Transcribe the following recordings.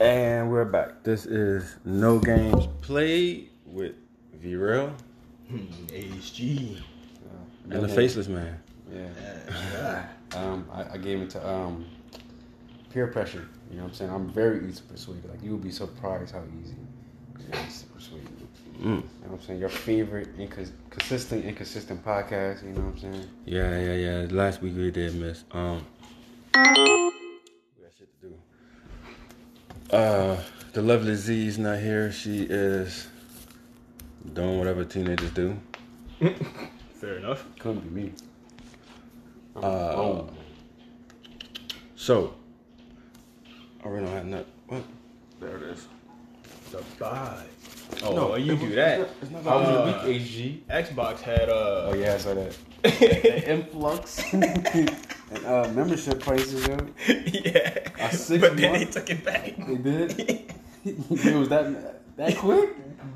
And we're back. This is No Games Played with V Real HG. and the Faceless Man. Yeah. um, I, I gave it to um, peer pressure. You know what I'm saying? I'm very easy to persuade. Like you would be surprised how easy it is to persuade you. Mm. You know what I'm saying? Your favorite incons- consistent, inconsistent podcast. You know what I'm saying? Yeah, yeah, yeah. Last week we did miss. Um, Uh, the lovely Z is not here. She is doing whatever teenagers do. Fair enough. Couldn't be me. I'm Uh, alone. So, I really don't have nothing. What? There it is. The buy. Oh, No, well, you do that. It's not how was your Uh, week, HG? Xbox had uh. Oh yeah, I saw that. influx and uh, membership prices, yo. yeah. Six but then month? they took it back. They did. it was that that quick.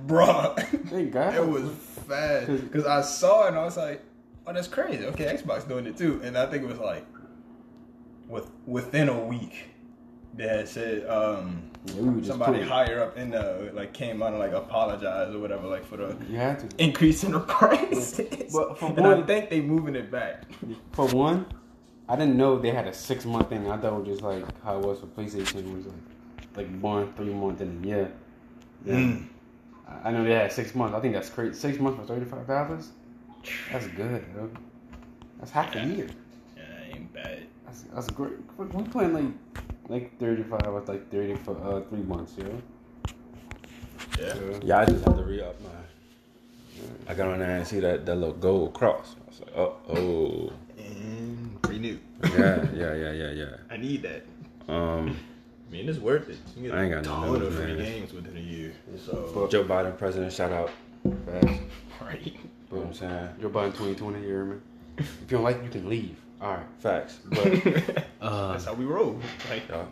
Bruh. Thank God. It was fast. Because I saw it and I was like, oh, that's crazy. Okay, Xbox doing it too. And I think it was like, with within a week, they had said um, Yeah, we were just somebody higher up in the, like, came out and, like, apologized or whatever, like, for the increase in the price. But for and I think they moving it back. For one, I didn't know they had a six month thing. I thought it was just like how it was for PlayStation. It was like like one, three months and a year. Yeah. Mm. I I know they had six months. I think that's great. Six months for thirty five dollars. That's good. Yo. That's half a year. Yeah, ain't bad. That's, that's great. We playing like like thirty five with like thirty for uh, three months, yo. Yeah. Yeah, I just had to re up mine. I got on there and see that, that little gold cross. I was like, oh, oh. And renew. Yeah, yeah, yeah, yeah, yeah. I need that. Um, I mean, it's worth it. You get I ain't got no ton numbers, of free man. games within a year. So, Joe Biden, president, shout out. Fast. right. You know what I'm saying? Joe Biden twenty twenty, you hear me? If you don't like it, you can leave. All right. Facts. But uh, That's how we roll. Like, Yeah.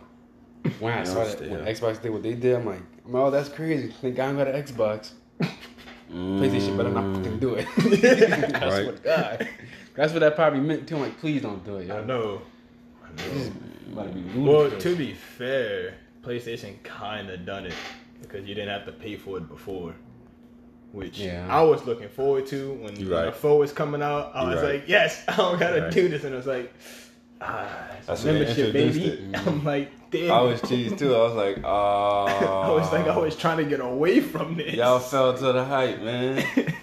when I saw that, when Xbox did what they did, I'm like, oh, that's crazy. Think I got an Xbox. PlayStation better not fucking do it. That's Right. what God. That's what that probably meant too. I'm like, please don't do it. I Yo. know. I know. to be Well, to be fair, PlayStation kind of done it because you didn't have to pay for it before. Which Yeah. I was looking forward to when You the right. four was coming out. I You was right. like, yes, I don't gotta Right. do this. And I was like, ah, That's membership, baby. it. I'm like, damn. I was cheese too. I was like, oh. I was like, I was trying to get away from this. Y'all fell to the hype, man.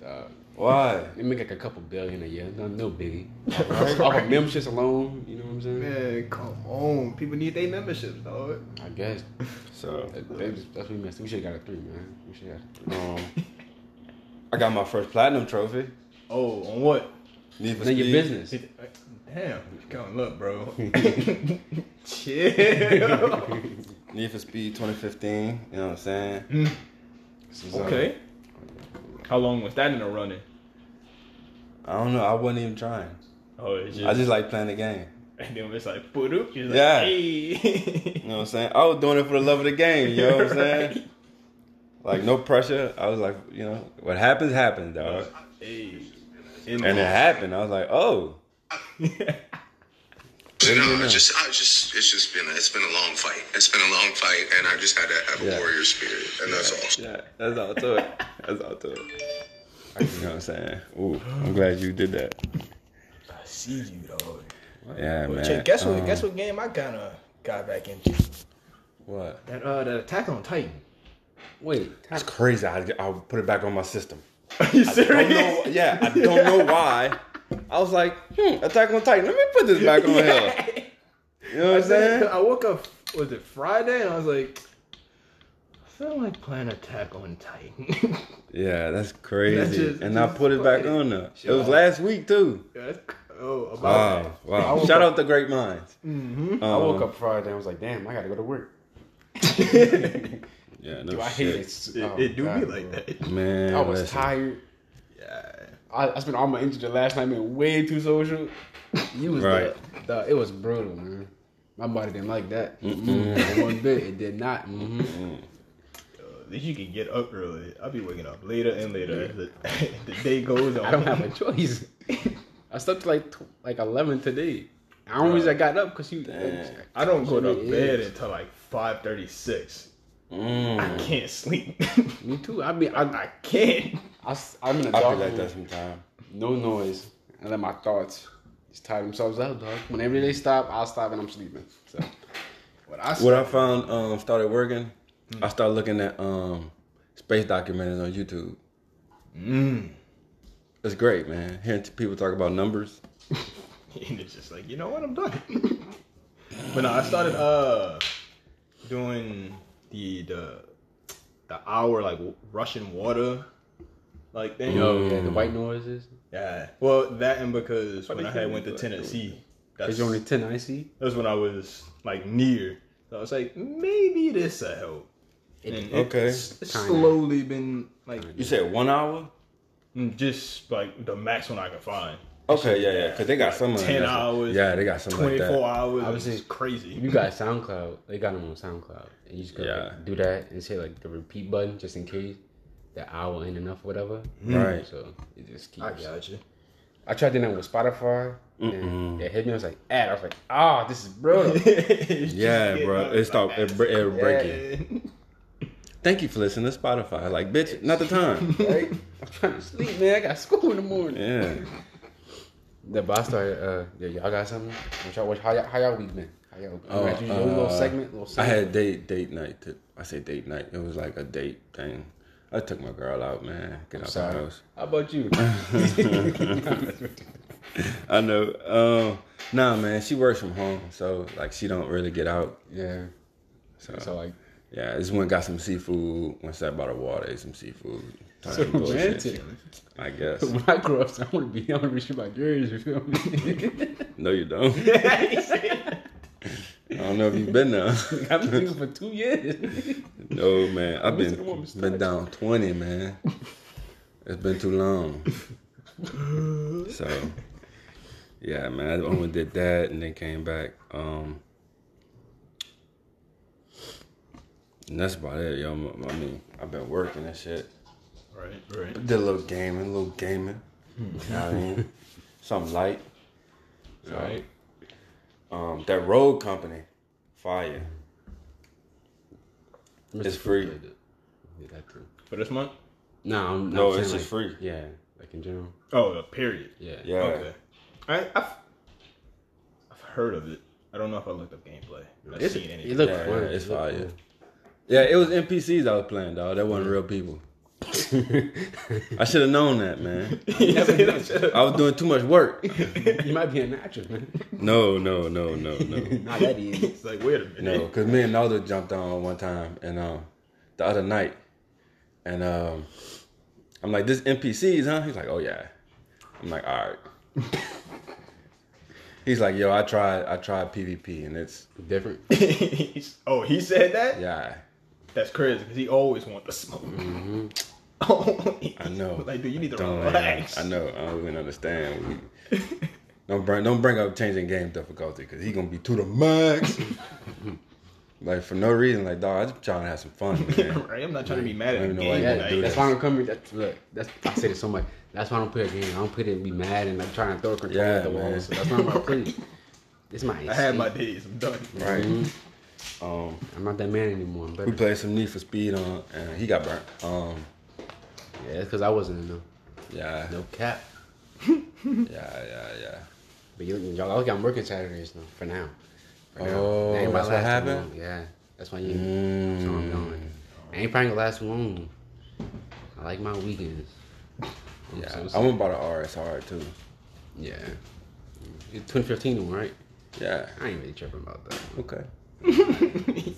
Dog. Why? They make like a couple billion a year. No, no biggie. Off of memberships alone, you know what I'm saying? Man, come on. People need their memberships, dog. I guess. So, That, that that's what we missed. We should have got a three, man. We should have got um, I got my first platinum trophy. Oh, on what? Need for None of your Speed. business. Damn, come look, bro. Chill. Need for Speed 2015. You know what I'm saying? This is, uh, okay. How long was that in the running? I don't know. I wasn't even trying. Oh, it's just, I just like playing the game. and then it's like, put up. You're like, Yeah. hey. You know what I'm saying? I was doing it for the love of the game. You know what I'm saying? Like no pressure. I was like, you know, what happens happens, dog. hey. And it happened. I was like, oh. So What do no, you know? it's just, I just, it's just been, it's been a long fight. It's been a long fight, and I just had to have a warrior spirit, and that's all. Yeah, that's all to it. That's all to it. You know what I'm saying? Ooh, I'm glad you did that. I see you, dog. Yeah, Well, man. check, guess what? Um, guess what game I kind of got back into? What? That uh, that Attack on Titan. Wait, That's crazy. I, I'll put it back on my system. Are you Don't serious? know, yeah, I don't know why. I was like, hmm, Attack on Titan. Let me put this back on here. You know what I'm saying? I woke up. Was it Friday? And I was like, I feel like playing Attack on Titan. Yeah, that's crazy. That's just- and I put it back funny. on there. It was last week too. Yeah, that's, oh, about Wow, that. I wow. Shout up- out to Great Minds. Mm-hmm. I woke Um, up Friday and I was like, damn, I gotta go to work. Yeah, no Dude, I hate shit. it. It, Oh, it do God, be like bro. that. Man, I was listen. tired. Yeah. I, I spent all my energy the last night being way too social. You was Right. the, the, it was brutal, man. My body didn't like that. Mm-mm. One bit, it did not. Mm-hmm. At least you can get up early. I'll be waking up later and later as the, the day goes on. I don't have a choice. I slept like tw- like eleven today. I don't I got up because you. I don't go to bed is. until like five thirty six. I Mm. can't sleep. Me too. I be I, I can't. I, am in a I dark feel like room, that sometimes. no noise, and let my thoughts just tire themselves out, dog. Whenever they stop, I'll stop and I'm sleeping. So What I What I found um started working, I started looking at um space documentaries on YouTube. Mm. It's great, man. Hearing people talk about numbers. and it's just like you know what I'm done. but no, I started uh doing the the the hour like rushing water like thing. Oh, yo, yeah, the white mm. noises. Yeah. Well, that and because when I had went to do? Tennessee, Cause that's you're only ten IC. that was when I was like near. So I was like, maybe this will help. And Okay. it's, it's slowly been like You said one hour? Mm, just like the max one I could find. Okay, yeah, yeah. Because they got some of them 10 that's- hours, Yeah, they got some like Twenty four that. hours. I was it's just- crazy. You got SoundCloud. They got them on SoundCloud, and you just gotta Yeah. do that and say like the repeat button just in case the hour ain't enough, or whatever. Right. So it just keeps. I got you. I tried doing that with Spotify, and it hit me. I was like, ad. I was like, ah, this is brutal. Yeah, bro. It stopped. It, bre- it break you. Thank you for listening to Spotify. Like, bitch, not the time. right? I'm trying to sleep, man. I got school in the morning. Yeah. The boss started. Uh, yeah, y'all got something? What y'all, what, how, y'all, how y'all week been? How y'all? Oh, you your little uh, segment, little I had date date night. To, I say date night. It was like a date thing. I took my girl out, man. Get out the house. How about you? I know. Um, nah, man. She works from home, so like she don't really get out. yeah. So, So like, yeah, just went and got some seafood. Went sat by the water, ate some seafood. So romantic. I guess. When I grow up, I want to be. on want to reach my dreams. You feel me? No, you don't. I don't know if you've been there. I've been thinking for two years. No, man. I've been been down twenty, man. It's been too long. So, yeah, man. I only did that and then came back. Um, and that's about it, yo. I mean, I've been working and shit. Right, right. Did a little gaming, a little gaming. You know what I mean? Something light. So, Right. Um, that Rogue Company, fire. It's free. Yeah, that too. For this month? No, I'm, No, I'm it's just like, free. Yeah, like in general. Oh, a period. Yeah. Yeah. Okay. I, I've I've heard of it. I don't know if I looked up gameplay. I've It's, seen anything. it look Yeah, fun. yeah, it's It fire. cool. Yeah, it was NPCs I was playing, dog. That wasn't real people. I should have known that, man. I was doing too much work. you might be an actress, man. No, no, no, no, no. Not that easy. it's like, wait a minute. No, because me and Naldo jumped on one time and um the other night. And um I'm like, this NPCs, huh? He's like, oh yeah. I'm like, all right. He's like, yo, I tried I tried PvP and it's Different. Oh, he said that? yeah. That's crazy because he always wants the smoke. Mm-hmm. I know. Like, dude, you need to Don't relax. I know. I don't even understand. We, don't bring don't bring up changing game difficulty because he gonna be to the max. like for no reason. Like dog, I just trying to have some fun, man. right? I'm not trying to be mad at the even know why game. you Yeah, that's why I'm coming. That's, look, that's I say this so much. That's why I don't play a game. I don't put it and be mad and like trying to throw a control Yeah, at the wall. man. So that's not my play. This is my. I had my escape. days. I'm done. Right. Mhm. Um, I'm not that man anymore. I'm we played some Need for Speed on, and he got burnt. Um, Yeah, because I wasn't in yeah, no cap. yeah, yeah, yeah. But you, y'all, I'm working Saturdays though. For now. For now. Oh, That ain't my that's what happened? long. Yeah, that's why you. That's why I'm going. I ain't probably gonna last long. I like my weekends. I'm Yeah, so- I went by the RSR too. Yeah. It's 2015 one, right? Yeah. I ain't really tripping about that. Okay.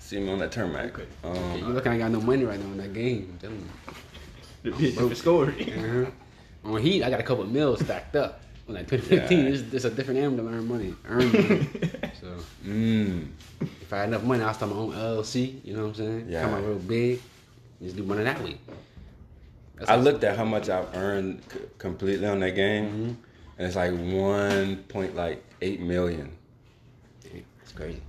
See me on that tarmac. Okay. Um, you looking, I got no money right now in that game. I'm telling you. The story. Uh-huh. On Heat, I got a couple mils stacked up. When like 2015, Yeah. it's, it's a different aim to earn money. Earn money. so mm, if I had enough money, I'll start my own LLC. You know what I'm saying? Yeah. Come out real big. Just do money that way. That's I how- looked at how much I've earned c- completely on that game, and it's like one point like eight million. It's That's crazy.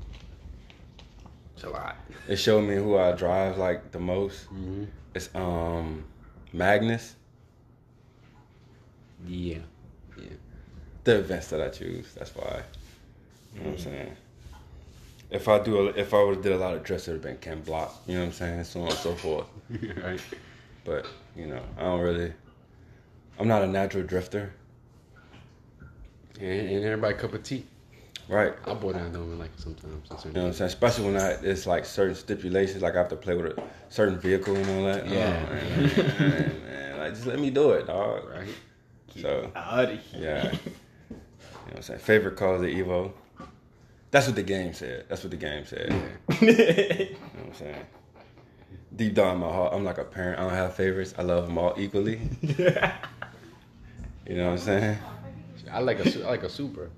It's a lot. It showed me who I drive like the most. Mm-hmm. It's um Magnus, Yeah. Yeah. the events that I choose. That's why. You know what I'm mm-hmm. saying? If I do, a, if I would have did a lot of drifts, it would have been Ken Block. You know what I'm saying? So on and so forth. right. But you know, I don't really. I'm not a natural drifter, And, and everybody cup of tea. Right? I boil down doing like sometimes. You know what I'm saying? Especially when I it's like certain stipulations, like I have to play with a certain vehicle and all that. Yeah. Oh, man, oh, man, oh, man, like just let me do it, dog. Right. So Out of here. yeah. You know what I'm saying? Favorite car is the Evo. That's what the game said. That's what the game said. You know what I'm saying? Deep down in my heart, I'm like a parent. I don't have favorites. I love them all equally. yeah. You know what I'm saying? I like a Su- I like a super.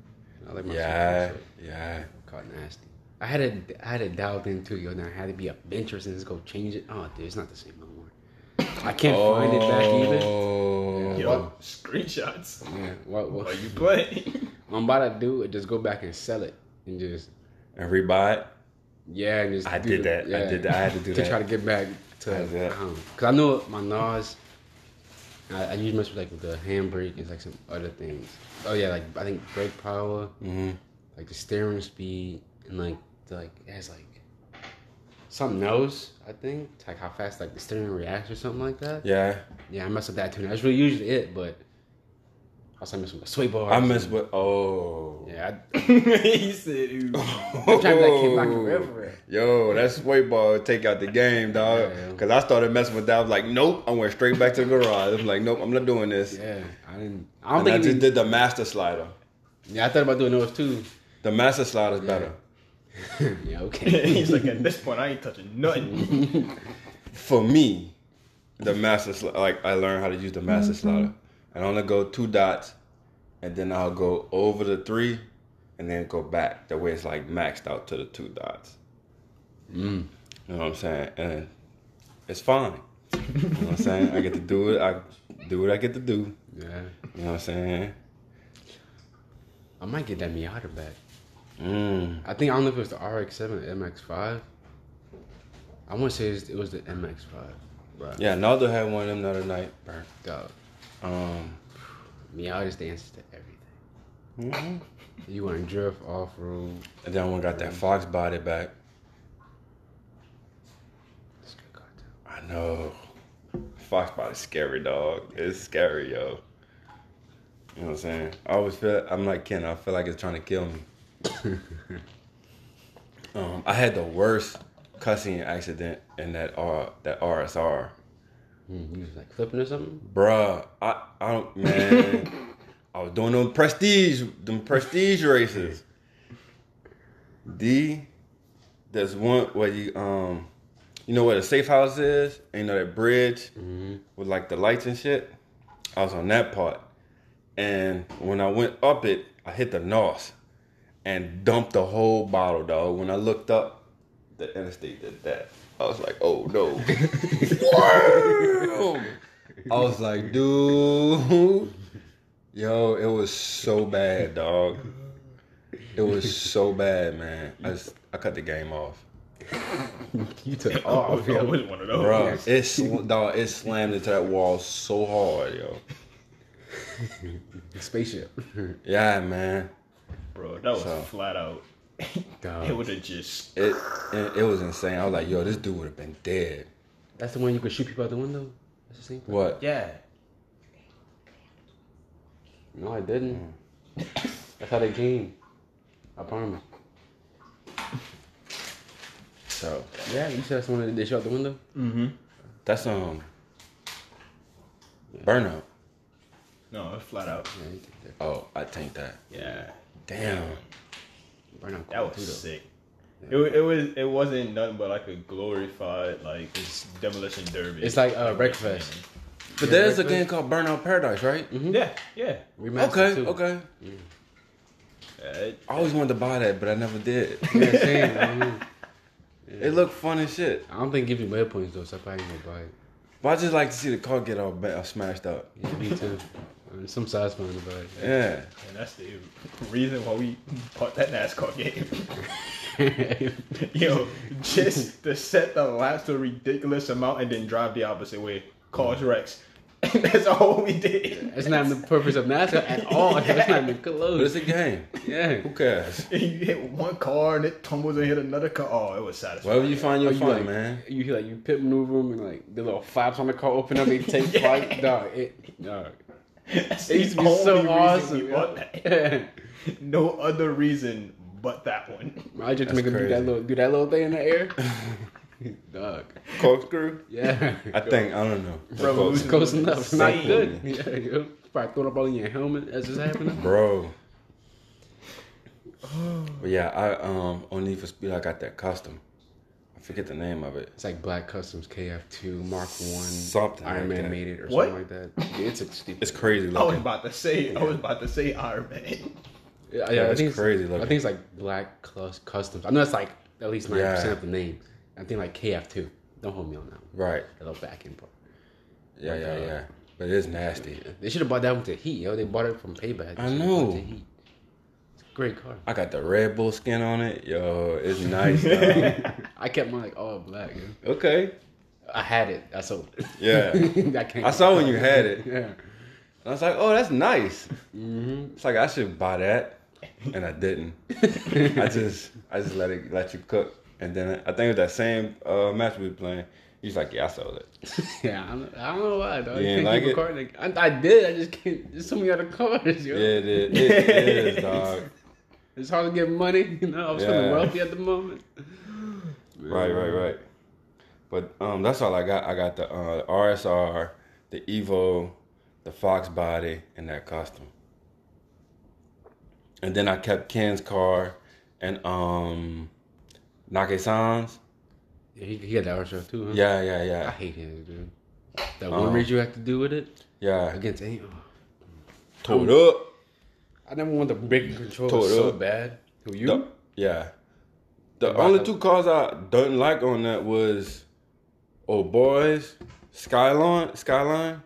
I like my Yeah, super. yeah. Caught nasty. I had it. I had it dialed into yo. Now I had to be a bencher since go change it. Oh, dude, it's not the same no more. I can't find it back either. Oh. Yo, screenshots. Yeah. What? What What? you playing? I'm about to do is just go back and sell it and just And rebuy it. yeah and just. I do did the- that. I did that. I had to do to that. To try to get back to I did that. because I know my Nas. I, I usually mess with like the handbrake and like some other things. Oh yeah, like I think brake power, hmm like the steering speed, and like the, like it has like something else. I think It's like how fast like the steering reacts or something like that. Yeah. Yeah, I mess with that too. That's really usually it, but also I mess with the sway bars. I mess with oh. Yeah, he said, ooh. I'm trying to like kick back oh. forever. Yo, that sway bar take out the game, dog. Yeah. Cause I started messing with that. I was like, nope. I went straight back to the garage. I'm like, nope. I'm not doing this. Yeah, I didn't. I don't And I just did the master slider. yeah, I thought about doing those too. The master slider's better. yeah, okay. He's like, at this point, I ain't touching nothing. For me, the master sli- like I learned how to use the master mm-hmm. slider. And I only go two dots, and then I'll go over the three, and then go back. That way it's like maxed out to the two dots. Mm. You know what I'm saying? And it's fine. You know what I'm saying? I get to do it. I do what I get to do. Yeah, You know what I'm saying? I might get that Miata back. Mm. I think I don't know if it was the RX-7 or MX-5. I want to say it was, the MX-5. Bro, Yeah, Naldo had one of them the other night. burnt out. Um, Miata is the answer to everything. mhm. You want to drift off road? and then one got that Fox body back. Good. I know. Fox body's scary, dog. It's scary, yo. You know what I'm saying? I always feel I'm like Ken. I feel like it's trying to kill me. um, I had the worst cussing accident in that R that RSR. Hmm, you was like flipping or something? Bruh, I, I don't, man. I was doing them prestige, them prestige races. D, there's one where you, um, you know where the safe house is? And you know that bridge Mm-hmm. with like the lights and shit? I was on that part. And when I went up it, I hit the NOS and dumped the whole bottle, dog. When I looked up, the interstate did that. I was like, oh no. I was like, dude. Yo, it was so bad, dog. It was so bad, man. I just, I cut the game off. You took Oh, off, I yo. was one of those. Bro, it, sl- dog, it slammed into that wall so hard, yo. Spaceship. Yeah, man. Bro, that was So. flat out. Dog. It would have just. It, it it was insane. I was like, yo, this dude would have been dead. That's the one you could shoot people out the window? That's the same thing? What? Yeah. No, I didn't. That's how they came. I promise. So Yeah, you said that's the one that they shot out the window? Mm-hmm. that's um burnout. No, it's flat out. Yeah, you take that. Oh, I think that. Yeah. Damn. Burn out That was too, though. sick. It, it was it wasn't nothing but like a glorified like demolition derby. It's like, uh, Breakfast. But Yeah, there's a game called Burnout Paradise, right? Yeah, yeah. Remastered Okay, too. okay. yeah it- I always wanted to buy that, but I never did. Yeah, same. I, don't know. it looked fun as shit. I don't think it gives me web points though, so I probably ain't gonna buy it. But I just like to see the car get all, all smashed up. Yeah, me too. Uh, Some size fun about it. Yeah. and that's the reason why we bought that NASCAR game. Yo, just to set the laps to a ridiculous amount and then drive the opposite way. Cause wrecks. That's all we did. That's not the purpose of NASCAR at all. That's not even But close. it's a game. Yeah. Who cares? you hit one car and it tumbles and hit another car. Oh, it was satisfying. Wherever you find your Oh, you fun, like, man. You hear like you pit maneuver them and like the little flaps on the car open up, they take flight. Dog, it, dog. That's It used to the be only so reason awesome. we bought that. Yeah. No other reason but that one. I just That's make him do that little do that little thing in the air. dog. Corkscrew? Yeah. I think, I don't know. Revolution. Close enough. It's not Insane. good. Yeah, yo. Probably throwing up all in your helmet as it's happening. Bro. But yeah, I um on Need for Speed I got that custom. I forget the name of it. It's like Black Customs KF2 Mark One. Something Iron like Man that. made it or What? something like that. It's a stupid. It's crazy I was about to say. I was about to say Iron Man. Yeah, Yeah, I it's think crazy I think it's like Black Cus- Customs. I know it's like at least ninety percent of the name. I think like KF2. Don't hold me on that. one. Right. That little back end part. Yeah, yeah, uh, yeah. But it's nasty. They should have bought that one to Heat. Yo, they bought it from Payback. They I know. to Heat. It's a great car. I got the Red Bull skin on it. Yo, it's nice. I kept mine like all black. Yo. okay. I had it. I sold it. Yeah. I, can't I saw when you had it. Yeah. And I was like, oh, that's nice. Mm-hmm. It's like I should buy that, and I didn't. I just, I just let it let you cook, and then I think it was that same uh, match we were playing. He's like, yeah, I sold it. Yeah, I don't, I don't know why. Dog. You ain't can't like keep it? car. Like, I, I did. I just can't. There's so many other cars. Yo. Yeah, it is. It, it is, dog. It's hard to get money. You know, I'm feeling Yeah. wealthy at the moment. Right, right, right. But um, that's all I got. I got the uh, RSR, the Evo, the Fox body, and that custom. And then I kept Ken's car and um, Nakai-san's. Yeah, he, he got that RSR too, huh? Yeah, yeah, I hate him, dude. That Um, one race you have to do with it yeah. against Angel. Towed up. I never want the brake control Tore so up. bad. Who you? The- yeah. The only two cars I didn't like on that was Oh Boys, Skyline, Skyline,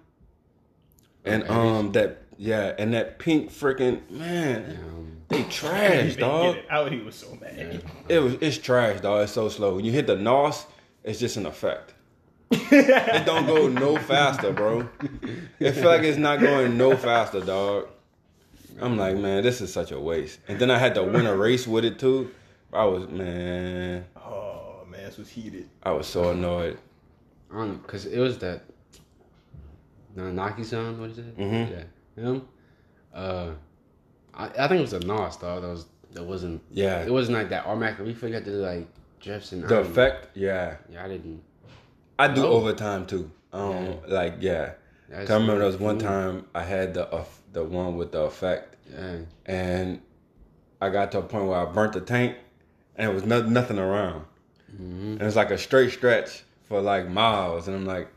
and Okay. um that yeah, and that pink freaking man, they He trash, dog. get it out. He was so mad. It was it's trash, dog. It's so slow. When you hit the NOS, it's just an effect. it don't go no faster, bro. It feel like it's not going no faster, dog. I'm like, man, this is such a waste. And then I had to win a race with it too. I was man, Oh man, this was heated. I was so annoyed. I don't know, cause it was that Nakai-san. What is it? Mhm. Yeah, him. Uh, I, I think it was a Nos dog. That was that wasn't. Yeah. It wasn't like that automatic reflex. You had to do like Jefferson. I The don't- effect, yeah. Yeah, I didn't. I do Oh. overtime too. Um, like yeah. That's I remember there was one time I had the uh, the one with the effect, Yeah. and I got to a point where I burnt the tank, and it was no, nothing around. Mm-hmm. And it's like a straight stretch for like miles, and I'm like,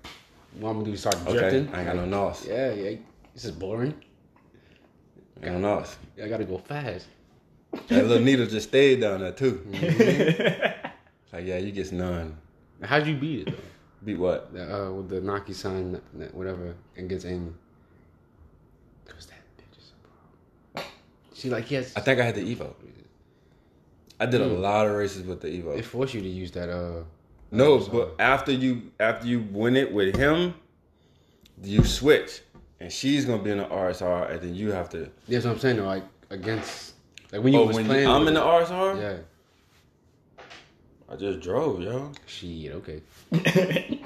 What I'm gonna do? Start okay, drifting? I ain't got no nos. Yeah, yeah. This is boring. I got no nos. I gotta go fast. That little needle just stayed down there too. Mm-hmm. Like yeah, you get none. How'd you beat it though? Beat what? The, uh, with the Nakai-san, whatever, against Amy. Cause that bitch is a problem. She like yes. I think I had the Evo. I did a Mm. lot of races with the Evo. They force you to use that. Uh, No, but after you after you win it with him, you switch, and she's gonna be in the RSR, and then you have to. that's what I'm saying. Though, like against, like when you oh, was when you- playing. I'm in the. RSR. Yeah. I just drove, yo. Shit. Okay.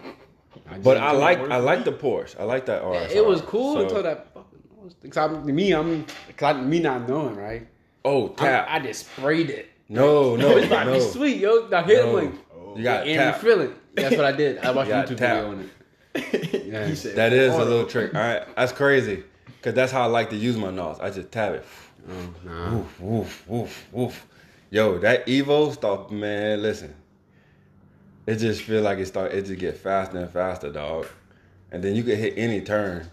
But I like I like the Porsche. I like that RSR. It was cool So- until that fucking. Cause I'm, me, I'm, cause I, me not knowing, right? Oh, I, tap. I just sprayed it. No, no, it's about to no. be sweet, yo. Now hit No. like, oh. You got and tap. refill it. That's what I did. I watched You YouTube tap. video on it. Yeah. He said, That is a little trick. All right, that's crazy. Cause that's how I like to use my NOS. I just tap it. Oh, nah. Woof, woof, woof, woof. Yo, that Evo stuff, man. Listen, it just feel like it start. It just get faster and faster, dog. And then you can hit any turn.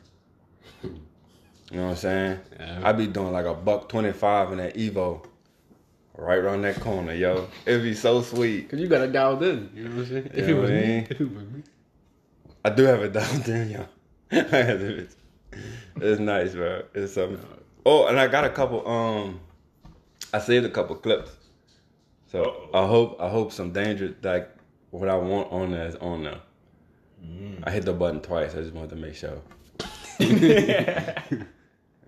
You know what I'm saying? Yeah. I be doing like a buck twenty five in that Evo, right around that corner, yo. It'd be so sweet. Cause you got it dialed in. You know what I'm saying? You If know it was what I me, mean? if it was me. I do have it down there, yo. I. It's nice, bro. It's something. Oh, and I got a couple. Um, I saved a couple clips. So Uh-oh. I hope I hope some danger like what I want on there is on there. I hit the button twice. I just wanted to make sure.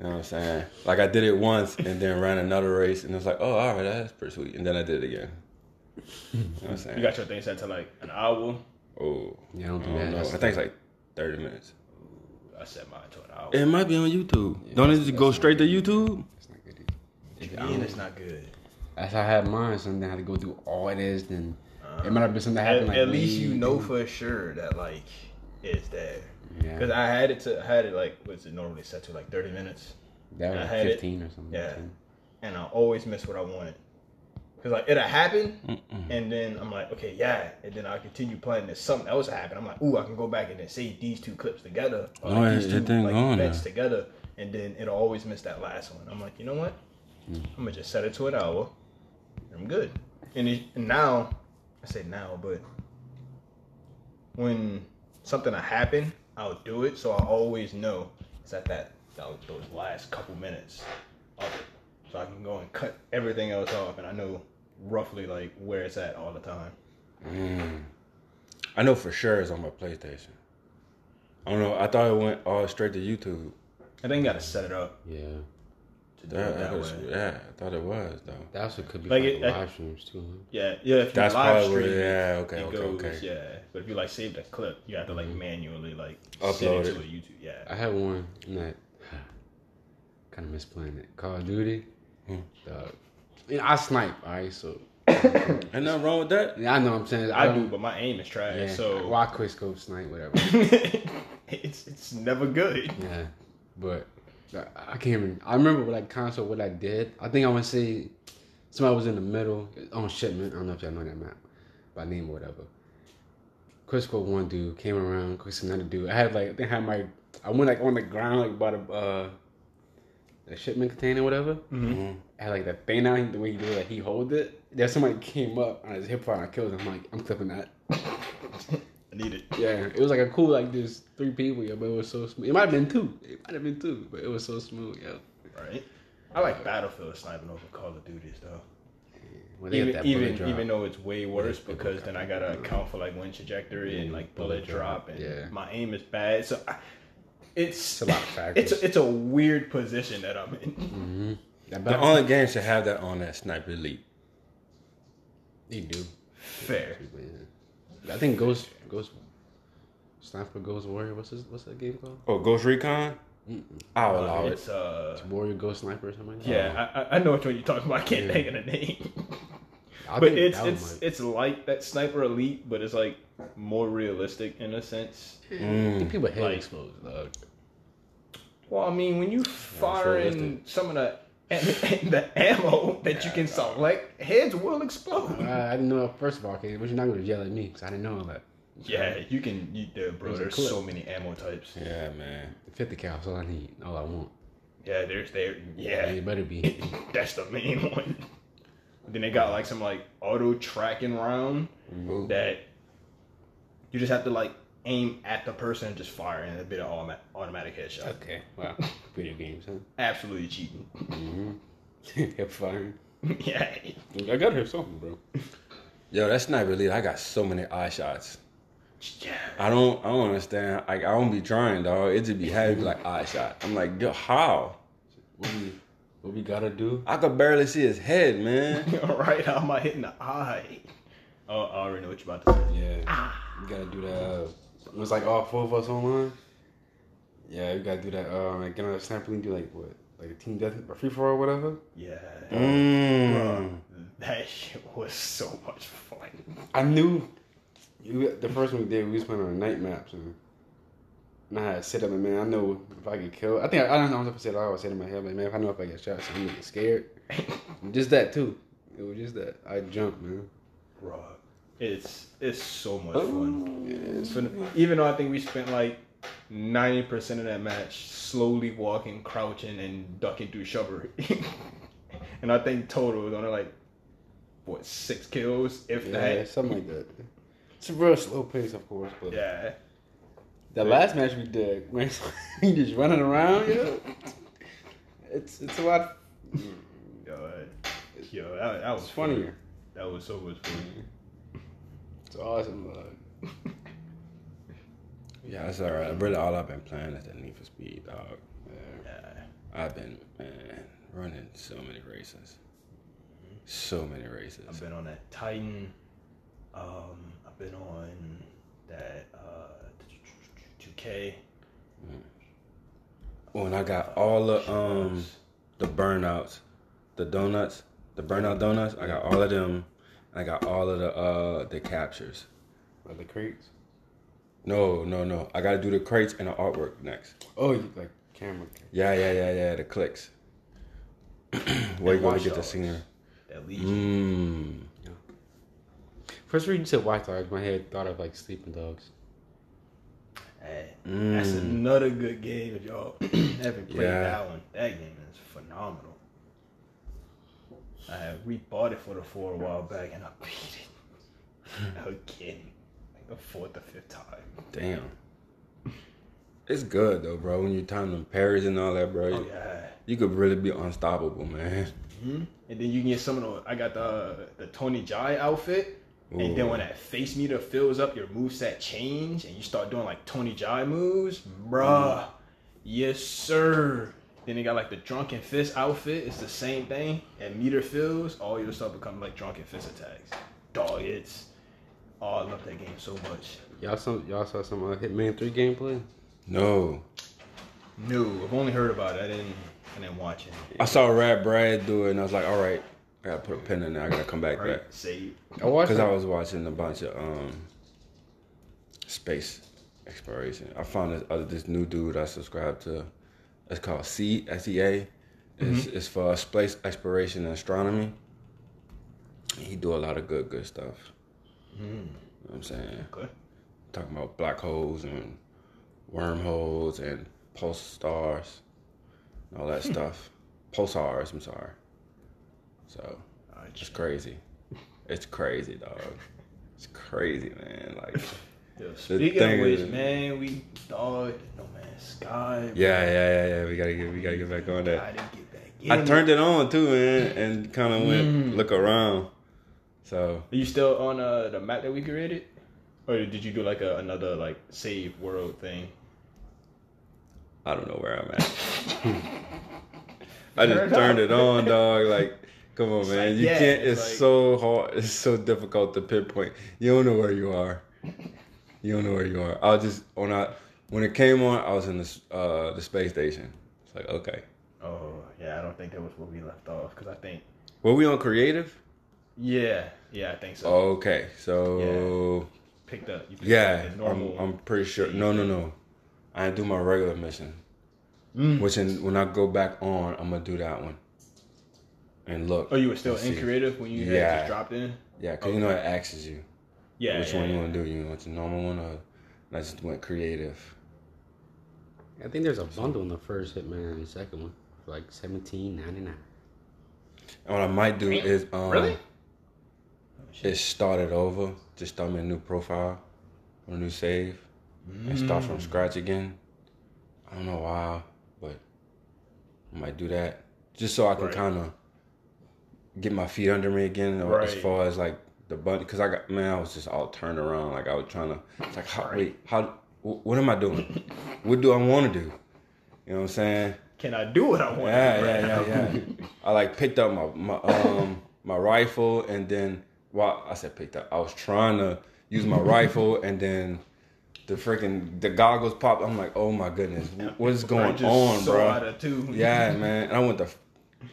You know what I'm saying? Like I did it once and then ran another race and it was like, oh, all right, that's pretty sweet. And then I did it again. You know what I'm saying? You got your thing set to like an hour. oh, Yeah, I don't I do don't that. know. I think it's like 30 minutes. I set mine to an hour. It might be on YouTube. Don't it just go straight to YouTube? It's not good. If I Yeah, don't- good. That's how I had mine. Something I had to go through all it is. Then it uh, might have been something that At, happened. Like at least you know for sure that like it's there. Yeah. Because I had it to I had it like was it normally set to like thirty minutes, that was like had it. or something. Yeah. 10. and I always miss what I wanted. Cause like it'll happen, and then I'm like, okay, yeah, and then I continue playing. There's something else happen. I'm like, ooh, I can go back and then save these two clips together, or Oh, like, yeah, these two like events there. together, and then it'll always miss that last one. I'm like, you know what? Mm. I'm gonna just set it to an hour. I'm good. And, it, and now, I say now, but when something will happen, I'll do it. So I always know it's at that, that those last couple minutes of it. So I can go and cut everything else off, and I know roughly like where it's at all the time. Mm. I know for sure it's on my PlayStation. I don't know. I thought it went all straight to YouTube. I think you gotta set it up Yeah. To do That, it that that was, way. yeah, I thought it was though. That's what could be Like like, it- live streams too. Huh? Yeah, yeah. If you That's live probably what- stream, yeah, okay, it okay, goes, okay. Yeah, but if you like save the clip, you have to like manually like Upload send it it. to a YouTube. Yeah, I had one that kind of misplaying it. Call of Duty. Hmm. Dog. You know, I snipe. All right, so Ain't nothing wrong with that. yeah, I know what I'm saying. I do, don't- but my aim is trash. Yeah. So well, I quick scope snipe whatever. it's it's never good. yeah, but I can't even. I remember what like console what I did. I think I want to say somebody was in the middle on shipment. I don't know if y'all know that map by name or whatever. Quick scope one dude came around. Scope another dude. I had like I think I had my. I went like on the ground like by the uh the shipment container whatever. Mm-hmm. I had like that thing out the way he did it, like he hold it. Then somebody came up on his hip hop and I killed him. I'm like, I'm clipping that. I need it. Yeah, it was like a cool like this three people, yeah, but it was so smooth. It might have been two. It might have been two, but it was so smooth, yeah. Right. I like Battlefield sniping over Call of Duties though. When they had Even even even though it's way worse Yeah, because then I gotta account for like wind trajectory and like bullet bullet drop, drop and yeah. my aim is bad. So I, it's It's a lot of factors. It's a, it's a weird position that I'm in. that mm-hmm. The only game should have that on that Sniper Elite. they do. Fair. But, yeah. I think Ghost Ghost Sniper Ghost Warrior. What's his, what's that game called? Oh, Ghost Recon. I'll allow it. It's uh Warrior Ghost Sniper or something. Like that? yeah, I, I- I know which one you're talking about. I can't Yeah. think of the name. I but it's it's might- it's like that Sniper Elite, but it's like more realistic in a sense. I Mm. think people head like- explodes. Dog. Well, I mean, when you fire in some of the the ammo that you can select, heads will explode. I, I didn't know. First of all, okay, but you're not gonna yell at me because I didn't know all that. Yeah, you can. You, there, bro. There's a There's clip. so many ammo types. Yeah, man. 50 cal, that's all I need. All I want. Yeah, there's there. And Yeah, it better be. that's the main one. Then they got like some like auto tracking round that you just have to like aim at the person and just fire and a bit of automatic headshot. okay, wow. Video games, huh? Absolutely cheating. Mm-hmm. Hip firing. yeah. I gotta have something, bro. Yo, that's not really. I got so many eye shots. Yeah. I don't, I don't understand. Like, I don't be trying, dog. It just be heavy like eye shot. I'm like, yo, how? What we, what we gotta do? I could barely see his head, man. All right, how am I hitting the eye? Oh, I already know what you're about to say. Yeah. you gotta do that. It was like all four of us online. Yeah, we gotta do that. Uh, like get on a sampling, do like what, like a team death or free for all, whatever. Yeah. Mm. That shit was so much fun. I knew. You, the first one we did, we was playing on night maps and. And I had to sit up and man, I know if I get killed. I think I, I don't know if I said I always said in my head, like man, if I know if I get shot, so I'm gonna get scared. just that too. It was just that I jumped, man. Bro, it's it's so much oh, fun. Yeah, It's fun. Even though I think we spent like ninety percent of that match slowly walking, crouching, and ducking through shrubbery, and I think total was only like what six kills, if yeah, that. something like that. It's a real slow pace, of course, but Yeah. the last match we did, man, he just running around, you know. It's it's a lot. Yo, yo that, that was funnier. That was so much fun. It's awesome. Uh, Yeah, that's all right. Really, all I've been playing is the Need for Speed, dog. Yeah. I've been man running so many races, so many races. I've been on that Titan. Um, I've been on that uh, 2K. When I got all the um the burnouts, the donuts, the burnout donuts, I got all of them. I got all of the uh the captures. Like the crates. No, no, no. I got to do the crates and the artwork next. Oh, you like camera. Yeah, yeah, yeah, yeah. The clicks. Where you going Watch to get the Dogs. singer? That Legion. Mmm. First reason you said White Dogs, my head thought of like Sleeping Dogs. Hey, Mm. That's another good game if y'all haven't played Yeah. that one. That game is phenomenal. I had rebought it for the four a while back and I beat it again. Like the fourth or fifth time. Damn. It's good though, bro. When you time them parries and all that, bro, Oh yeah. you could really be unstoppable, man. hmm And then you can get some of the. I got the the Tony Jaa outfit. And then when that face meter fills up, your moveset change, and you start doing like Tony Jaa moves, bruh. Yes, sir. Then they got like the drunken fist outfit. It's the same thing. And meter fills, all your stuff become like drunken fist attacks. Dog, it's. Oh, I love that game so much. Y'all some y'all saw some uh, Hitman Three gameplay. No. No, I've only heard about it. I didn't. I didn't watch it. I saw Rad Brad do it, and I was like, all right, I gotta put a pin in there. I gotta come back to Right? that. Save. I watched. Because I was watching a bunch of um space exploration. I found this other this new dude I subscribed to. It's called C S E A. It's, mm-hmm. it's for space exploration and astronomy. He do a lot of good good stuff. Mm. You know what I'm saying? Okay. Talking about black holes and wormholes and pulsars and all that stuff. Pulsars, I'm sorry. So it's crazy. It's crazy, dog. It's crazy, man. Like, Yo, speaking of which, man, we dog No Man's Sky. yeah, yeah, yeah, yeah. We gotta get, we gotta get back on I that. didn't get back. I turned it on too, man, and kind of went Mm. look around. So Are you still on uh, the map that we created, or did you do like a, another like save world thing? I don't know where I'm at. I just turned it on, dog. Like, come on, man. like, you yeah, can't. it's It's, like- so hard. It's so difficult to pinpoint. You don't know where you are. You don't know where you are. I'll just when I when it came on, I was in the uh, the space station. It's like okay. Oh yeah, I don't think that was where we left off because I think Were we on creative? yeah, yeah, I think so. Okay, so Yeah. Picked up. Picked yeah, up normal. I'm, I'm pretty sure. No, no, no. I didn't do my regular mission. Mm. Which in, when I go back on, I'm gonna do that one. And look. oh, you were still in see. creative when you Yeah. just dropped in. Yeah, cause you know it asks you Yeah, which yeah, one you want to do. You want the normal one or I just went creative. I think there's a bundle in the first Hitman and the second one for like seventeen ninety nine. And what I might do is um, Really? is start it over. Just start me a new profile, a new save, and start Mm. from scratch again. I don't know why, but I might do that just so I can Right. kind of get my feet under me again, or as far as like the button. Because I got man, I was just all turned around. Like I was trying to. It's like, how, wait, how? Wh- What am I doing? what do I want to do? You know what I'm saying? Can I do what I want? Yeah, to do right yeah, now? yeah, yeah. I like picked up my my um my rifle and then well I said picked up. I was trying to use my rifle and then the freaking the goggles popped. I'm like, oh my goodness, what is I going just on, saw bro? out of two. Yeah, man. And I went to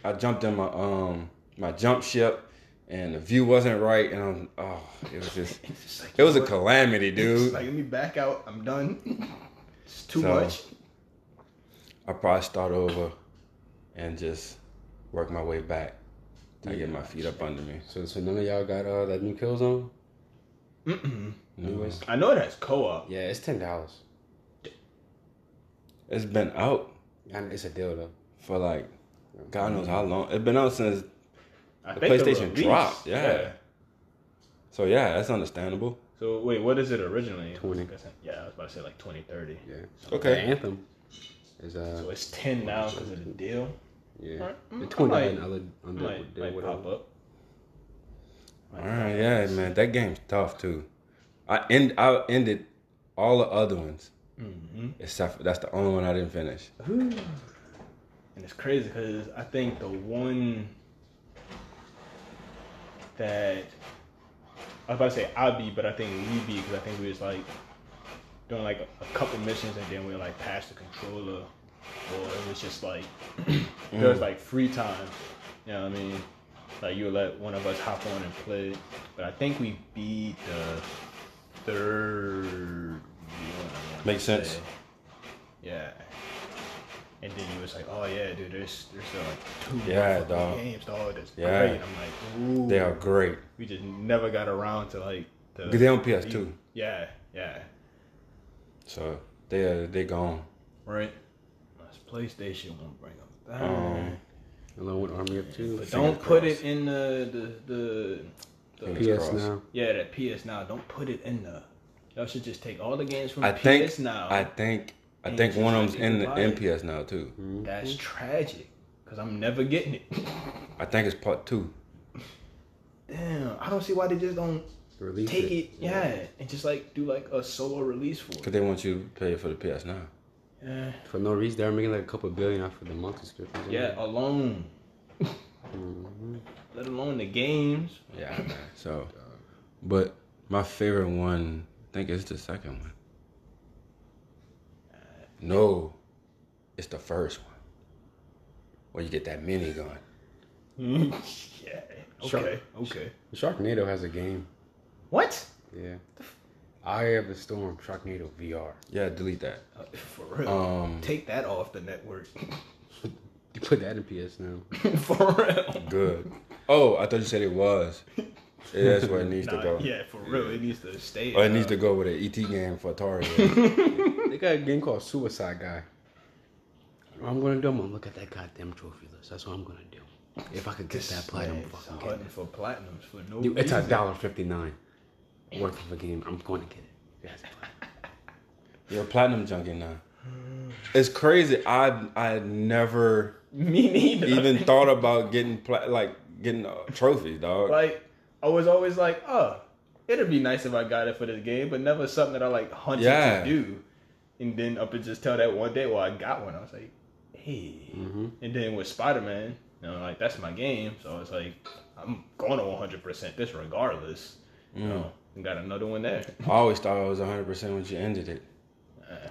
I jumped in my um my jump ship and the view wasn't right and I'm oh it was just just like, it was a you know what? calamity, dude. like let me back out. I'm done. It's too So- much. I'll probably start over and just work my way back. I get my feet up under me. So so none of y'all got uh that new Killzone? Mm-mm. Newest? I know it has co-op. Yeah, it's ten dollars. It's been out And it's a deal though. for like God knows how long. It's been out since I The think PlayStation release- dropped, yeah. so yeah, that's understandable. So wait, what is it originally? 20. Yeah, I was about to say like 20, 30. Yeah. Okay. The Anthem is uh So it's 10 now because of the deal. yeah. Alright, The mm, twenty I dollars might- under under might, deal might pop up. Might All pop right, yeah, man, that game's tough too. I end I ended all the other ones mm-hmm. Except for, that's the only one I didn't finish. And it's crazy because I think the one that I was about to say I'd be, but I think we be because I think we was like doing like a, a couple missions and then we like passed the controller, or it was just like there was like free time. You know what I mean? Like you would let one of us hop on and play, but I think we beat the third. one, Makes sense. say. Yeah. And then you was like, oh yeah, dude, there's there's still like two Yeah, motherfucking dog. games, dog. That's Yeah. great. I'm like, ooh. They are great. We just never got around to like the. They on PS2. Yeah, yeah, So they are they gone. right. That's PlayStation won't bring them down. Um, Along with Army of Two. but fingers don't put crossed. it in the the the. the PS crossed. now. yeah, that PS Now. Don't put it in the. Y'all should just take all the games from I PS think Now. I think I think one of them's in the people buy it. NPS now too. That's tragic. Cause I'm never getting it. I think it's part two. Damn, I don't see why they just don't Release take it, yeah, and just like do like a solo release for it. Cause they want you to pay for the PS now. Yeah, For no reason, they're making like a couple billion off of the monthly subscriptions. yeah, alone. Mm-hmm. Let alone the games. Yeah, man. So, but my favorite one, I think it's the second one. No, it's the first one. Where you get that mini gun. yeah. Okay. Sure. Okay. Sharknado has a game. What? Yeah. Eye of the Storm, Sharknado VR. Yeah, delete that. Uh, for real. Um, Take that off the network. You put that in PS now. for real. good. Oh, I thought you said it was. Yeah, that's where it needs Nah, to go. yeah, for real. It needs to stay. Or it uh, needs to go with an ET game for Atari. Yeah. They got a game called Suicide Guy. What I'm gonna do, I'm gonna look at that goddamn trophy list. That's what I'm gonna do. If I could get This that platinum, man's fucking get it. for platinums for no Dude, it's a dollar fifty nine worth of a game. I'm going to get it. Yes. You're a platinum junkie now. It's crazy. I I never Me neither. even thought about getting pla- like getting uh, trophies, dog. like I was always like, oh, it'd be nice if I got it for this game, but never something that I like hunted Yeah. to do. And then up and just tell that one day, well, I got one. I was like, hey. And then with Spider Man, you know, like that's my game, so it's like I'm going to 100 percent this regardless. You know, and got another one there. I always thought it was 100 percent when you ended it,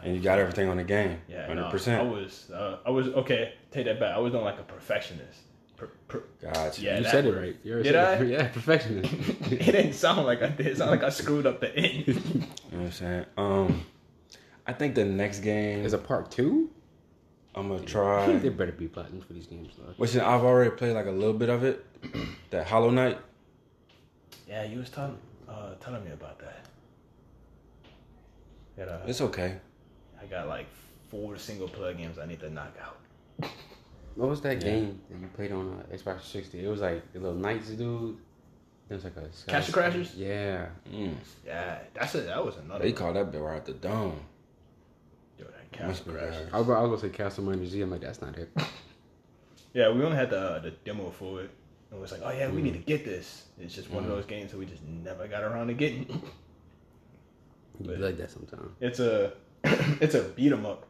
and you got everything on the game. Yeah, 100 no, I was, uh, I was okay. Take that back. I was doing like a perfectionist. Per, per, Gotcha. Yeah. You that said it right. You Did said I? it. Yeah, perfectionist. it didn't sound like I did. It sounded like I screwed up the end. You know what I'm saying? Um, I think the next game Is a part two? I'm gonna try. There better be platinum for these games, though. Which I've already played like a little bit of it. that Hollow Knight. yeah, you was telling, uh, telling me about that. Got, uh, It's okay. I got like four single player games I need to knock out. What was that game that you played on uh, Xbox 60? It was like the little knights dude. It was like a Castle Crashers? Yeah. Mm. Yeah, that's it. That was another. They one. call that bit right at the dome. Yo, that Castle be Crashers. bad. I was, I was gonna say Castle Miners Z. I'm like, that's not it. Yeah, we only had the uh, the demo for it. And it was like, oh yeah, we need to mm. get this. It's just one of mm. those games that we just never got around to getting. You be like that sometimes. It's a it's a beat 'em up.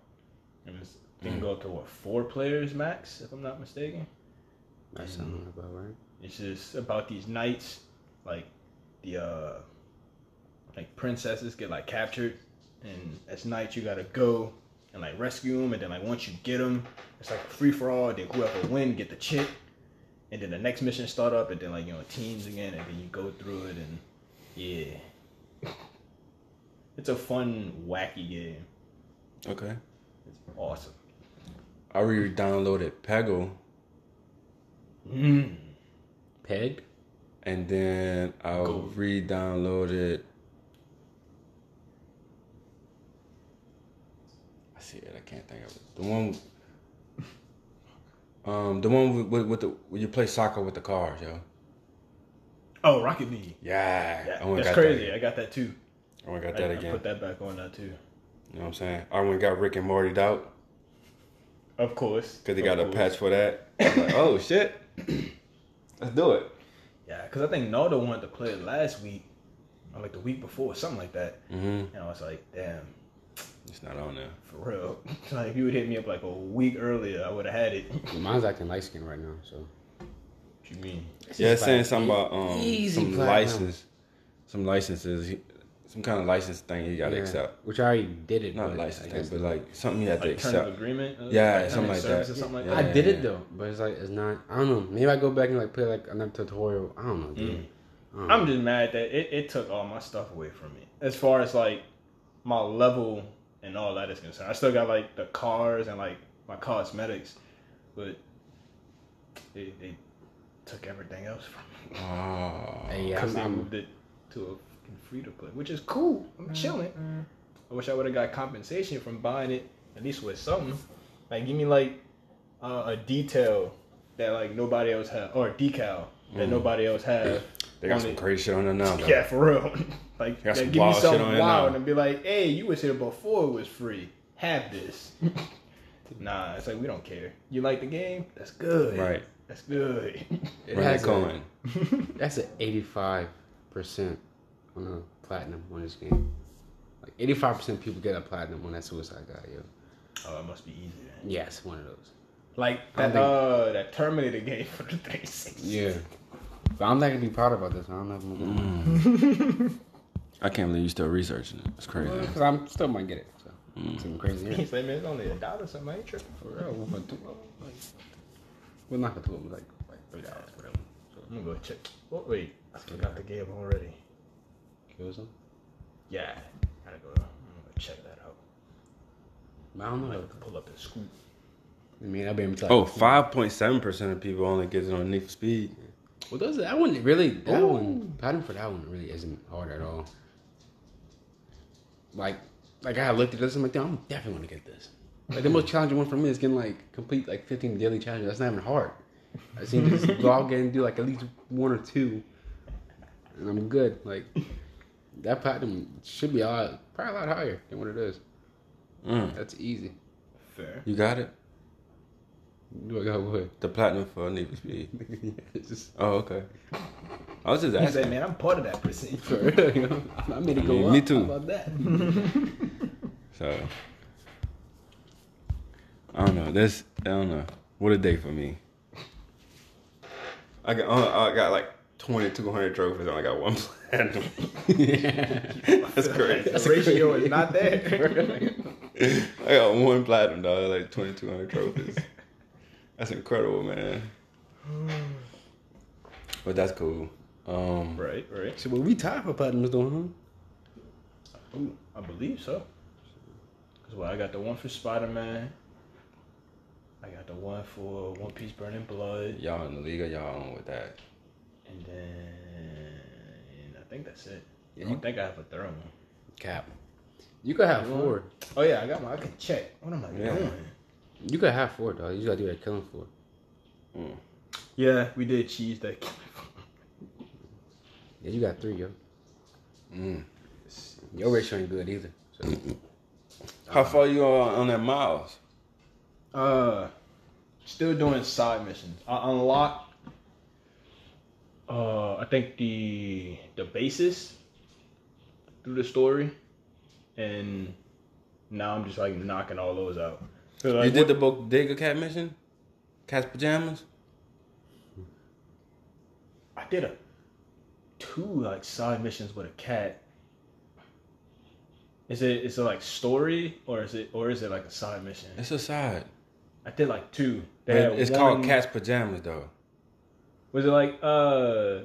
And it's, it can go up to what four players max, if I'm not mistaken. That sounds about right. It's just about these knights, like the uh like princesses get like captured, and as knights you gotta go and like rescue them, and then like once you get them, it's like a free for all. Then whoever win get the chick, and then the next mission start up, and then like you know teams again, and then you go through it, and yeah, it's a fun wacky game. Okay. It's awesome. I re-downloaded Peggle, Mm. Peg? and then I Go. re-downloaded. I see it. I can't think of it. The one. Um, the one with, with, with the where you play soccer with the cars, yo. Oh, Rocket League. Yeah, Yeah, I that's crazy. That. I got that too. I went got I, that I again. put that back on that too. You know what I'm saying? I went got Rick and Morty out Of course. because they got a patch for that. I like, oh shit, let's do it. Yeah, because I think Naldo wanted to play it last week, or like the week before, something like that. Mm-hmm. And I was like, damn, It's not on there. For real. like if you would hit me up like a week earlier, I would have had it. what Mine's acting light skin right now, so. What you mean? Yeah, it's saying like something about um easy some platinum. license, some licenses, some kind of license thing you gotta Yeah, accept. Which I already did it. Not but license thing, but like something you have to Like terms of accept. agreement? Uh, Yeah, like, something like that. Something like Yeah. I that? did it though, but it's like it's not. I don't know. Maybe I go back and like play like another tutorial. I don't know, dude. Mm. I don't know. I'm just mad that it, it took all my stuff away from me. As far as like my level and all that is concerned. I still got like the cars and like my cosmetics, but they, they took everything else from me. Oh. Hey, Because I'm, they I'm, moved it to a fucking free to play, which is cool. I'm chilling. I wish I would have got compensation from buying it at least with something. Like give me like uh, a detail that like nobody else had, or a decal that nobody else had. They got some it. crazy shit on there now. Though. Yeah, for real. like, Got that some give me wild shit something wild now. and be like, "Hey, you was here before it was free. Have this." nah, it's like we don't care. You like the game? That's good. Right. That's good. it Run has that a, that's an eighty-five percent on a platinum on this game. Like eighty-five percent people get a platinum on that Suicide Guy, yo. oh, it must be easy. Then. Yes, one of those. Like I that think- uh that Terminator game for the 360. Yeah. But I'm not gonna be proud about this. I don't know if I'm gonna. I can't believe you still researching it. It's crazy. Because I'm still might get it. So mm. it's crazy. He's like, man, it's only a dollar something. I ain't tripping. For real, what am I doing? Like, well, not for two, but like like three dollars, whatever. So I'm gonna go check. Oh, wait, I still got the game already. kill some. Yeah, gotta go. I'm gonna check that out. I don't know. I know. might pull up the scoop. I mean, I've been able oh, to. Oh, 5.7% of people only get it on Need for Speed. Well, those that one really that one pattern for that one really isn't hard at all. Like, like I looked at this, I'm like, damn, I'm definitely gonna get this. Like the most challenging one for me is getting like complete like 15 daily challenges. That's not even hard. I seem to just go out and do like at least one or two, and I'm good. Like that platinum should be a lot, probably a lot higher than what it is. Mm. That's easy. Fair. You got it? Do I got what? The platinum for Need for Speed. it's just Oh, okay. I was just He asking. said, man, I'm part of that percentage. for real, you know. I made it I go mean, up. me too. How about that? So I don't know. This I don't know. What a day for me. I got oh, I got like twenty two hundred trophies. and I got one platinum. That's crazy. The ratio is not there. I got one platinum, dog. Like twenty two hundred trophies. That's incredible, man. But that's cool. Um, right, right. So, well, we tied for platinums, though, huh? Ooh, I believe so. Cause well, I got the one for Spider Man. I got the one for One Piece Burning Blood, y'all in the league, or y'all on with that? and then I think that's it. Yeah, I you- don't think I have a third one. Cap. You could have four. Oh yeah, I got my. I can check. What am I Yeah. doing? You could have four, dog. You just gotta do that killing floor. Mm. Yeah, we did cheese that. Killing. Yeah, you got three, yo. Mm. Your ratio ain't good either. So. How far you on on that miles? Uh, still doing side missions. I unlocked. Uh, I think the the basis through the story, and now I'm just like knocking all those out. So, like, you did what- the Bodega Cat mission? Cat's pajamas? I did a two like side missions with a cat. Is it is it like story or is it or is it like a side mission? It's a side. I did like two. They But it's one- called Cat's pajamas though. Was it like uh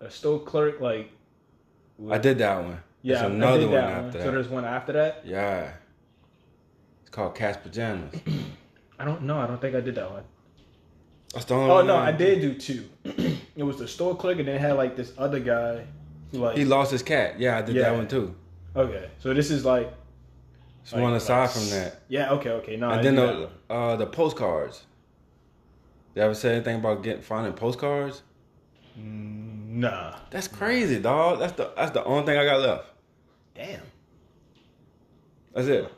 a store clerk like? I did that one. Yeah, There's I another did one that after So that. there's one after that. Yeah. It's called Cat's pajamas. I don't know. I don't think I did that one. That's the only Oh one. no, I did do two. it was the store clerk, and then it had like this other guy. Who, like He lost his cat. Yeah, I did Yeah. that one too. okay, so this is like It's like- one aside like from that. Yeah. Okay. Okay. No. I and then did that the one. uh the postcards. I ever say anything about getting finding postcards? Nah. That's crazy, dog. That's the that's the only thing I got left. Damn. That's it.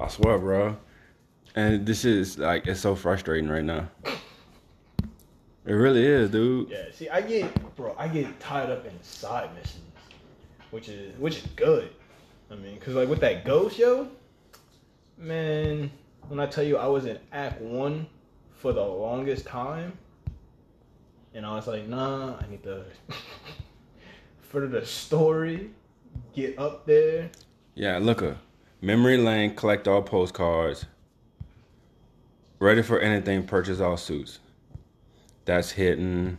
I swear, bro. And this is like it's so frustrating right now. It really is, dude. Yeah. See, I get, bro, I get tied up in side missions, which is which is good. I mean, cause like with that ghost, yo, man, when I tell you I was in Act One for the longest time, and I was like, nah, I need to for the story, get up there. Yeah, look memory lane, collect all postcards. Ready for anything, purchase all suits. That's hitting.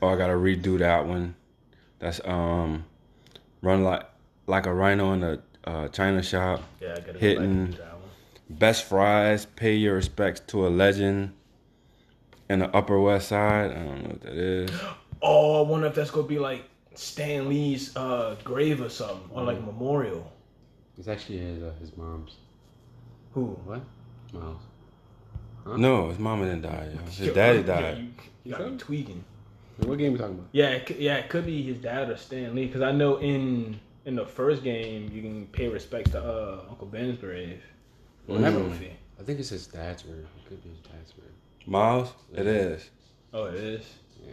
Oh, I gotta redo that one. That's um, run like like a rhino in a uh, China shop. Yeah, I gotta Hitting. go back and do that one. Best fries, pay your respects to a legend. In the Upper West Side, I don't know what that is. Oh, I wonder if that's gonna be like Stan Lee's uh, grave or something, or like memorial. It's actually his uh, his mom's. Who? What? Miles. No, his mama didn't die. Yo. His Yo, daddy yeah, died. you, you got me tweaking. What game are we talking about? Yeah, it, could- yeah, it could be his dad or Stan Lee, because I know in in the first game you can pay respect to uh, Uncle Ben's grave. Or that Mm. movie. I think it's his dad's grave. It could be his dad's grave. Miles, it is. Oh, it is.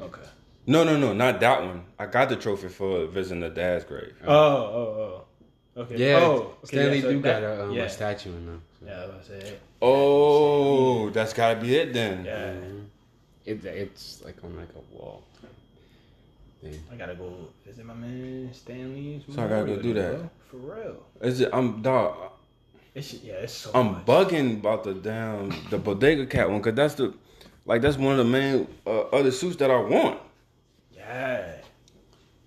Okay. No, no, no, not that one. I got the trophy for visiting the dad's grave. Oh, oh, oh. Okay. Yeah, Oh, okay, Stan Lee yeah, so do that- got a, um, yeah. a statue in them. So. Yeah, I was about to say. Oh, that's gotta be it then. Yeah, Mhm. It, it's like on like a wall. Thing. I gotta go visit my man Stan Lee's. So I gotta go do that. bro. For real. Is it? I'm dog. It's yeah, it's so. I'm much. bugging about the damn the bodega cat one because that's the like that's one of the main uh, other suits that I want. Yeah,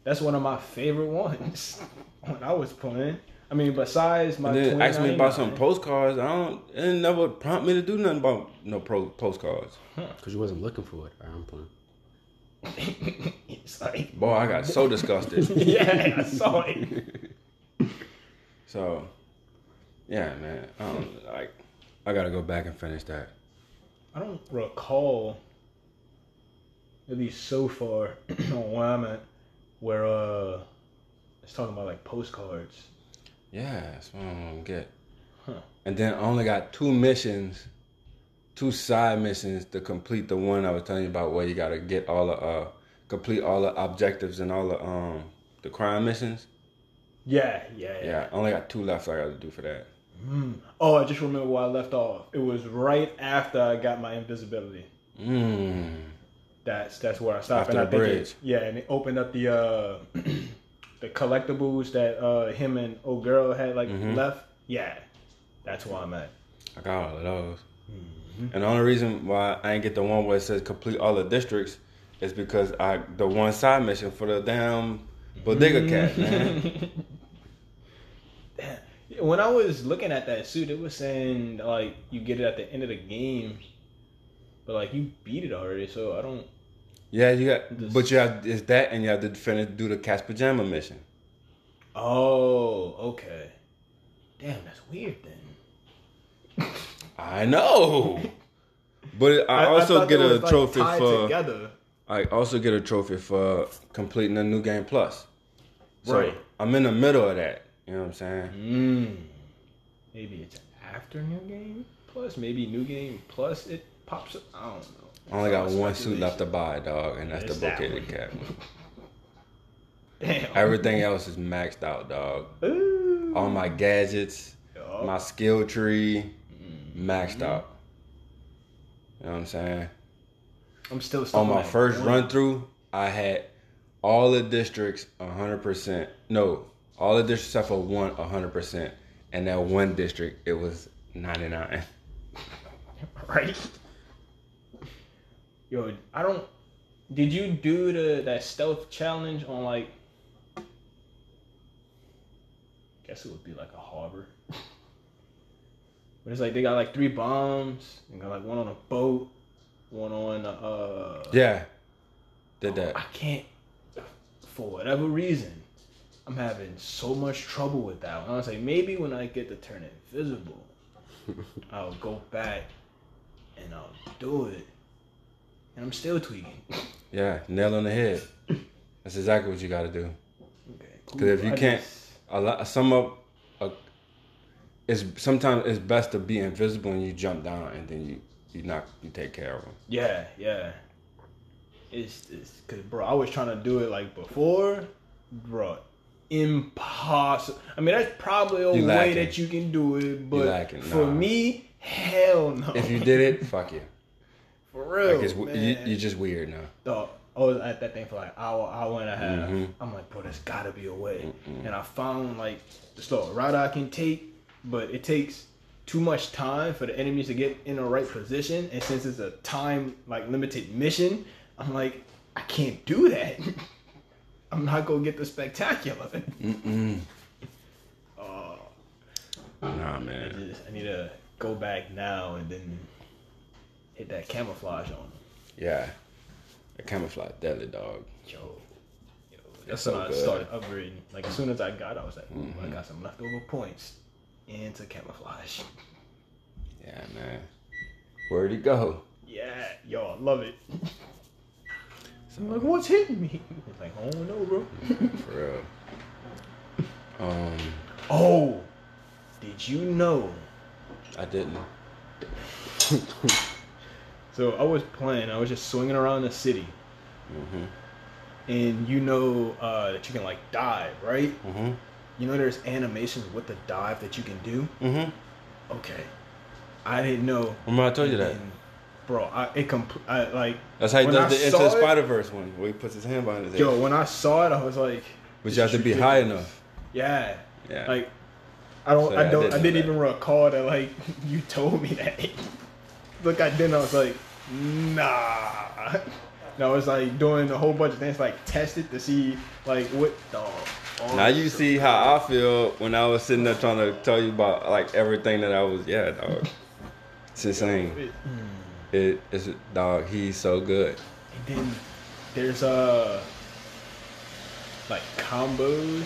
that's one of my favorite ones when I was playing. I mean, besides my. And then ask me about some postcards. I don't. It never prompt me to do nothing about no pro, postcards. Cause you wasn't looking for it. I'm playing. it's like, Boy, I got so disgusted. yeah, I saw it. So, yeah, man. I don't like. I gotta go back and finish that. I don't recall, at least so far, on where I'm at, where uh, it's talking about like postcards. Yeah, that's what I'm gonna get. Huh. And then I only got two missions, two side missions to complete the one I was telling you about, where you gotta get all the uh, complete all the objectives and all the um the crime missions. Yeah, yeah, yeah. Yeah, I only got two left I gotta do for that. Oh, I just remember where I left off. It was right after I got my invisibility. Mmm. That's that's where I stopped. After and I the think bridge. It, yeah, and it opened up the uh the collectibles that uh him and old girl had like Mhm. left. Yeah, that's where I'm at. I got all of those. And the only reason why I ain't get the one where it says complete all the districts is because I the one side mission for the damn bodega cat, man. When I was looking at that suit, it was saying like you get it at the end of the game, but like you beat it already, so I don't. Yeah, you got, This- but you have it's that, and you have to finish do the cat's pajama mission. Oh, okay. Damn, that's weird then. I know, but I, also thought get a like, trophy for. together. I also get a trophy for completing a new game plus. So Right. I'm in the middle of that. You know what I'm saying? Mm. Maybe it's after new game plus. Maybe new game plus. It pops up. I don't know. I only got one suit left to buy, dog, and that's It's the that cat one. Damn. Everything else is maxed out, dog. Ooh. All my gadgets, Yup. my skill tree, Mm-hmm. maxed out. You know what I'm saying? I'm still On my first one. run through, I had all the districts 100%. No, all the districts except for one 100%. And that one district, it was 99. right? Yo, I don't. Did you do the that stealth challenge on like? Guess it would be like a harbor. But it's like they got like three bombs. and got like one on a boat, one on uh. Yeah, did that. I can't, for whatever reason, I'm having so much trouble with that one. I was like, maybe when I get to turn invisible, I'll go back and I'll do it. And I'm still tweaking. Yeah, nail on the head. That's exactly what you got to do. Okay. Because if you I can't, just- a lot, some of, uh, it's sometimes it's best to be invisible and you jump down and then you you knock you take care of them. yeah, yeah. it's, it's cause bro, I was trying to do it like before, bro. Impossible. I mean, that's probably a way that you can do it, but for me, hell no. If you did it, fuck you. For real, Like it's, you, man. you're just weird now. Dog, I was at that thing for like hour, hour and a half. Mhm. I'm like, bro, there's gotta be a way. And I found like the slow route I can take, but it takes too much time for the enemies to get in the right position. And since it's a time like limited mission, I'm like, I can't do that. I'm not gonna get the spectacular. Mm-mm. Uh, Nah, I, man. just, I need to go back now and then hit that camouflage on. Yeah. The camouflage deadly dog. Yo, yo that's It's when so I good. started upgrading. Like as soon as I got, I was like, Mm-hmm. I got some leftover points into camouflage. Yeah, man. Where'd he go? Yeah, yo, I love it. So, I'm like, what's hitting me? It's like, oh no, bro. for real. Um, Oh, did you know? I didn't. So I was playing. I was just swinging around the city, Mm-hmm. and you know uh, that you can like dive, right? Mm-hmm. You know, there's animations with the dive that you can do. Mm-hmm. Okay, I didn't know. Remember I told you that. Bro, I it compl- I like. That's how he does I the Into the Spider Verse one, where he puts his hand behind his head. Yo, when I saw it, I was like, but you have to be high enough. Yeah, Yeah. like I don't, So, I yeah, I don't, I didn't even recall that. Like you told me that. Look, at didn't. I was like, nah. No, I was like doing a whole bunch of things, like tested to see like what dog. now you see how I feel when I was sitting there trying to tell you about like everything that I was. Yeah, dog. It's insane. It is dog. He's so good. And then there's uh like combos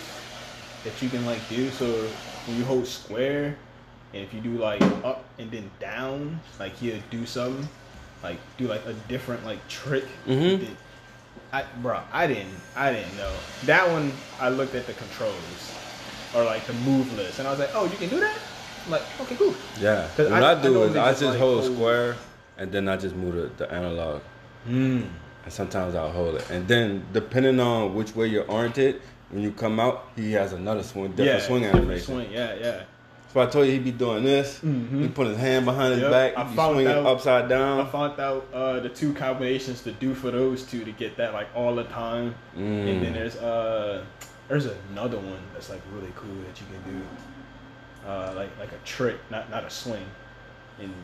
that you can like do. So when you hold square, and if you do like up and then down, like he'll do something, like do like a different like trick. Mhm. That- I, bro, I didn't, I didn't know that one. I looked at the controls or like the move list, and I was like, oh, you can do that. I'm like, okay, cool. Yeah. What I- I, I do is I just, like, hold square, and then I just move the, the analog. Mm. And sometimes I'll hold it. And then depending on which way you're oriented, when you come out, he has another swing, different yeah, swing animation. Swing, yeah, yeah. So I told you he'd be doing this. Mhm. He put his hand behind his Yep, back. I found swinging out- upside down. I found out uh, the two combinations to do for those two to get that like all the time. And then Mm. there's uh there's another one that's like really cool that you can do. Uh, like like a trick, not not a swing. And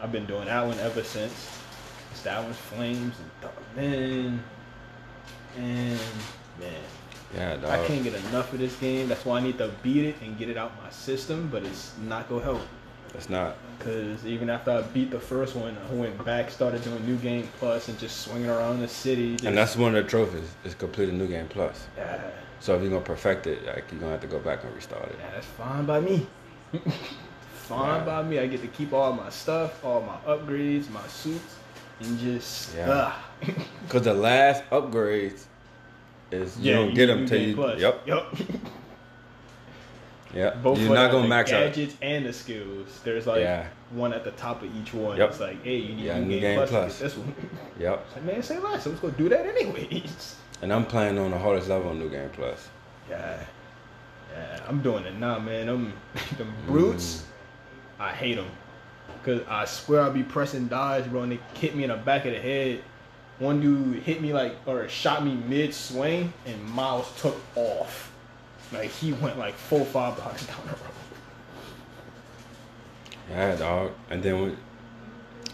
I've been doing that one ever since. It's that one's flames and man, and man, Yeah, dog. I can't get enough of this game. That's why I need to beat it and get it out my system. But it's not gonna help. That's not. Cause even after I beat the first one, I went back, started doing New Game Plus, and just swinging around the city. Just, And that's one of the trophies. Is complete a new game plus. yeah, So if you're gonna perfect it, like you're gonna have to go back and restart it. yeah, that's fine by me. fine Yeah. by me. I get to keep all my stuff, all my upgrades, my suits, and just Yeah. ah. Cause the last upgrades is you don't you get them till you. Plus. Yep. Yep. Yep. Both you're not gonna the max out. gadgets and the skills. There's like Yeah. one at the top of each one. Yep. It's like, hey, you need Yeah, New New Game, Game Plus. Plus. This one. Yep. It's like, man, say less. So let's go do that anyways. And I'm playing on the hardest level on New Game Plus. Yeah, yeah, I'm doing it now, man. Them, them brutes, Mm. I hate them. Cause I swear I'll be pressing dodge, bro, and they hit me in the back of the head. One dude hit me like, or shot me mid swing, and Miles took off. Like he went like full five blocks down the road. Yeah, dog. And then we,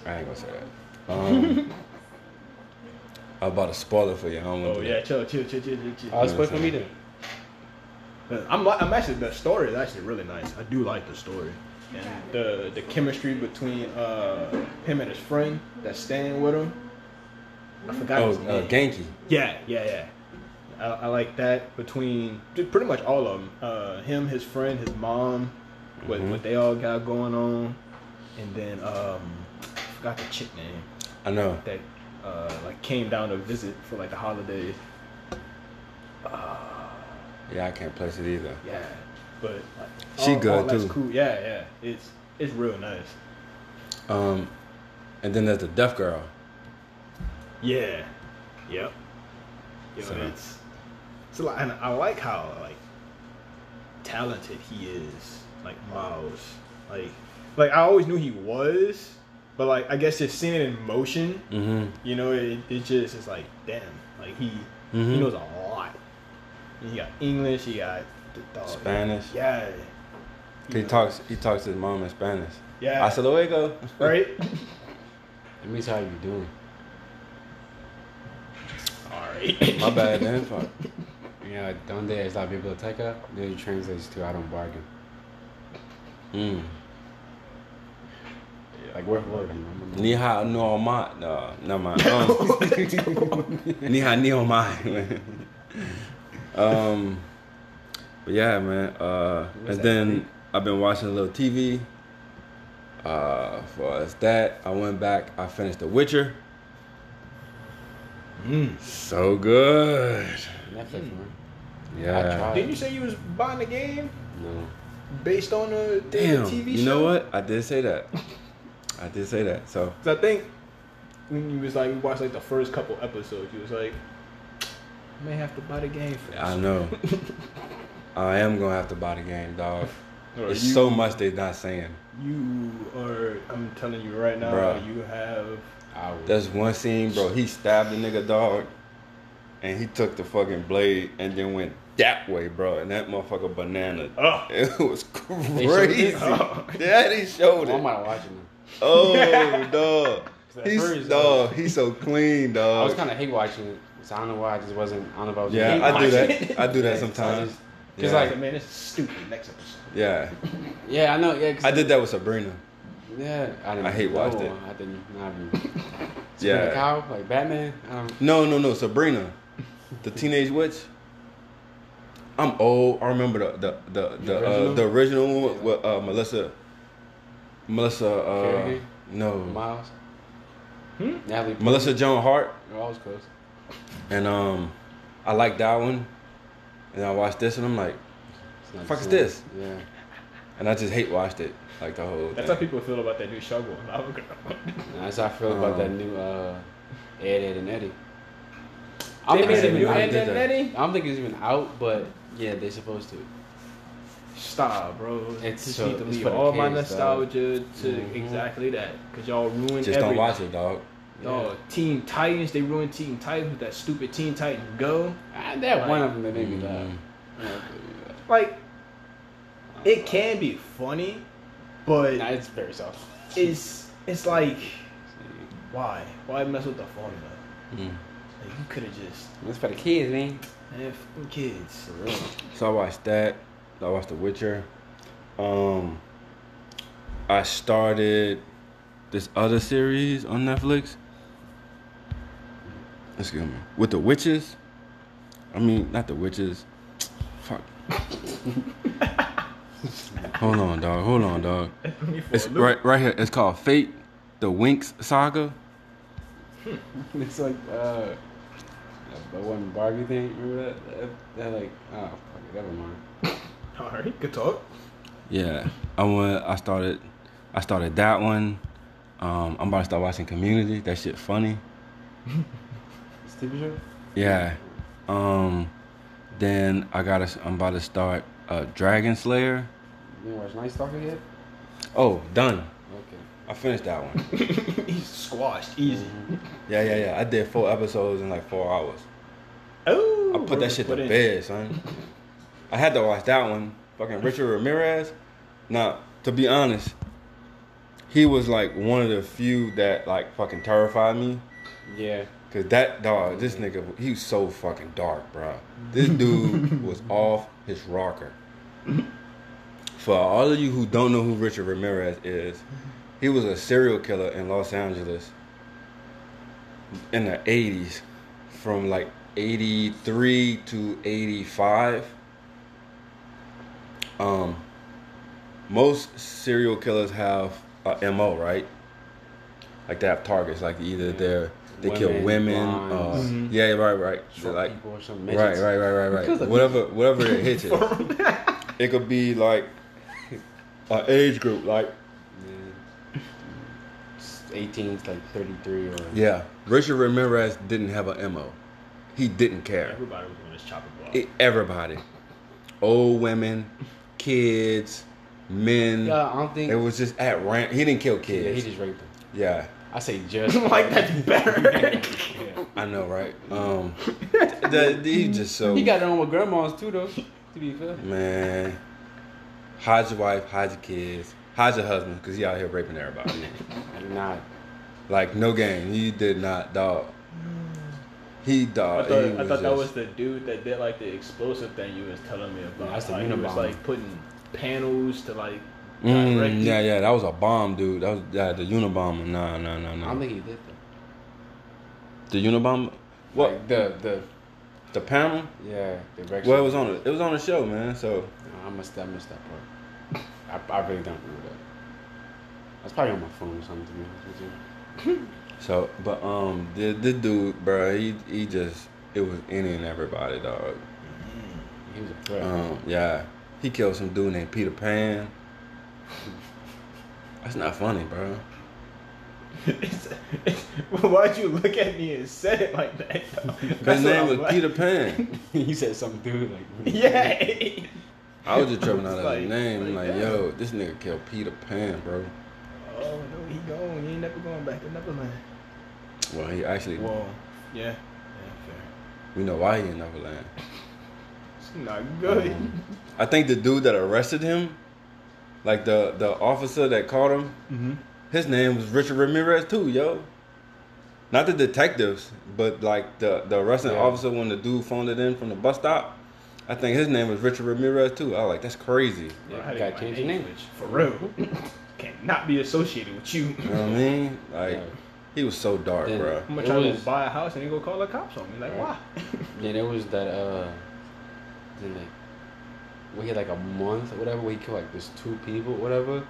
I ain't gonna say that. Um, I'm about to spoil it for you. I don't want Oh to. yeah, chill, chill, chill, chill, chill, chill. I was for me then. But I'm, I'm actually the story is actually really nice. I do like the story and the the chemistry between uh him and his friend that's staying with him. I forgot Oh, uh. Ganke. Yeah, yeah, yeah. I, I like that between pretty much all of them. Uh, him, his friend, his mom, what Mhm. what they all got going on, and then um, I forgot the chick name I know. that uh like came down to visit for like the holidays. Yeah, I can't place it either. Yeah, but like, She all- good, all too. Cool. Yeah, yeah. It's it's real nice. Um, and then there's the deaf girl. Yeah, Yep. Yo, So- it's it's a lot, and I like how like talented he is, like Miles. Like, like I always knew he was, but like I guess just seeing it in motion, Mm-hmm. you know, it, it just is like damn, like he Mhm. he knows a lot. He got English, he got the dog, Spanish. Yeah, He knows- talks. He talks to his mom in Spanish. Yeah, Hasta luego. right. It means how you doing. Right. My bad, man. Fuck. Yeah, donde es la biblioteca? Then it translates to I don't bargain. Mm. Like word for word. Ni hao no ma. No, no ma. Ni hao ni mai. Um. But yeah, man. Uh, and then thing? I've been watching a little TV. Uh, for us that I went back. I finished The Witcher. Mm. So good. Netflix, man. Yeah. Didn't you say you was buying the game No. based on the, the Damn. TV show? You know what? I did say that. I did say that. So 'Cause I think when you was like you watched like the first couple episodes, you was like, I may have to buy the game first. I know. I am gonna have to buy the game, dog. Or It's you, so much they're not saying. You are. I'm telling you right now. Bruh. You have. I would. There's one scene, bro. He stabbed the nigga dog, and he took the fucking blade and then went that way, bro. And that motherfucker banana. Oh. It was showed crazy. Oh. it? Oh. Yeah, they showed I'm it. not watching them. Oh, dog. He's first, dog. He's so clean, dog. I was kind of hate watching it, so I don't know why. I just wasn't. I don't know if I was. Yeah, hate I do watching that. I do that Yeah, so I sometimes. just- Yeah. Cause like, man, it's stupid. Next episode. Yeah, yeah, I know. Yeah, 'cause- I did that with Sabrina. Yeah, I didn't. I hate watched no, it. I didn't. Not. Yeah. Yeah. Cow like Batman. I don't. No, no, no, Sabrina, the teenage witch. I'm old. I remember the the the the, original? uh, the original one with uh, Melissa. Melissa. Uh, Kerrigan? no. Miles. Hmm? Natalie. Melissa Joan Hart, We're always close. and um, I like that one. And I watched this, and I'm like, It's not Fuck is this? Yeah. And I just hate watched it like the whole. That's how people feel about that new Shovel Lava Girl. That's how I feel about Um, that new uh, Ed, Ed, and Eddie. They I don't think made a even new Ed, Ed, and. Eddie? I don't think it's even out, but yeah, they're supposed to. Stop, bro. It's just so- need to it's leave for the all my kids, nostalgia to Mhm. exactly that. Cause y'all ruined Just everything. don't watch it, dog. Dog, Teen Titans, they ruined Teen Titans with that stupid Teen Titans Go. Ah, that Like- one of them that made me laugh. Like, it can be funny, but Nah, it's very soft. it's it's like, why? Why mess with the formula? Mm. Like, you could have just, It's for the kids, man. man, f- kids. For real. So I watched that. I watched The Witcher. Um, I started this other series on Netflix. Excuse me. With the witches. I mean, not the witches. Fuck. hold on, dog. Hold on, dog. It's right, right here. It's called Fate: The Winx Saga. It's like uh, the one Barbie thing. Remember that? That, that like, oh, fuck it, never mind. All right, good talk. Yeah, I went. I started. I started that one. Um, I'm about to start watching Community. That shit funny. It's TV show. Yeah. Um, then I gotta. I'm about to start uh, Dragon Slayer. You didn't watch Night Stalker yet? Oh, done. Okay. I finished that one. He's squashed easy. Mm-hmm. Yeah, yeah, yeah. I did four episodes in like four hours. Oh, I put that shit to in. bed, son. I had to watch that one. Fucking Richard Ramirez. Now, to be honest, he was like one of the few that like fucking terrified me. Yeah. Cause that dog, this nigga, he was so fucking dark, bro. This dude was off his rocker. For all of you who don't know who Richard Ramirez is, he was a serial killer in Los Angeles in the 80s, from like 83 to 85. Um, most serial killers have a MO, right? Like they have targets, like either they're they kill Women, women, uh, blondes. Mhm. yeah, right, right. So Short like, people or some right, right, right, right, right. Whatever, whatever it hits it. It could be like an age group, like Yeah. 18 to like 33 or yeah, Richard Ramirez didn't have a mo. He didn't care. Everybody was on this chopper block. It- everybody, old women, kids, men. Yeah, I don't think. It was just at random. He didn't kill kids. yeah, kids. he just raped them. yeah. I say just. like that's better. Yeah. I know, right? Um, the, the- he just so He got it on with grandmas too, though. To be fair. man. Hide your wife, hide your kids, hide your husband, cause he out here raping everybody. Nah, like no game. He did not, dog. He I dog. thought, he I thought that was the dude that did like the explosive thing you was telling me about. That's the Like, he was like putting panels to like Mm, yeah, yeah, that was a bomb, dude. That was yeah, the Unabomber. Nah, nah, nah, nah. I don't think he did though. The Unabomber. What? Like, the the The panel? yeah the direction. Well, it was on it. It was on the show, man. So I missed I missed that part. I, I really don't remember that. That's probably on my phone or something to be honest with you. So, but um, the the dude, bro, he he just it was any and everybody, dog. He was a threat. Um, yeah, he killed some dude named Peter Pan. That's not funny, bro. It's- it's- why'd you look at me and said it like that? His name was like- Peter Pan. he said something dude like Yeah. I was just tripping out of Like- his name. I'm like, like, yo, this nigga killed Peter Pan, bro. Oh no, he gone. He ain't never going back to Neverland. Well, he actually, Whoa. Yeah. Yeah. Fair. we know why he in Neverland. It's not good. Um, I think the dude that arrested him, like the the officer that caught him, mm-hmm. his name was Richard Ramirez too, yo. Not the detectives, but like the the arresting Yeah. officer when the dude phoned it in from the bus stop. I think his name was Richard Ramirez too. I was like, that's crazy. Yeah, I had you to gotta get change your name. For real. Cannot be associated with you. You know what I mean? Like, Yeah. he was so dark, Then- bro. I'm gonna try was- to buy a house and he go call the cops on me. Like, Right. why? Yeah, there was that uh then like we had like a month or whatever where he killed like this two people, whatever.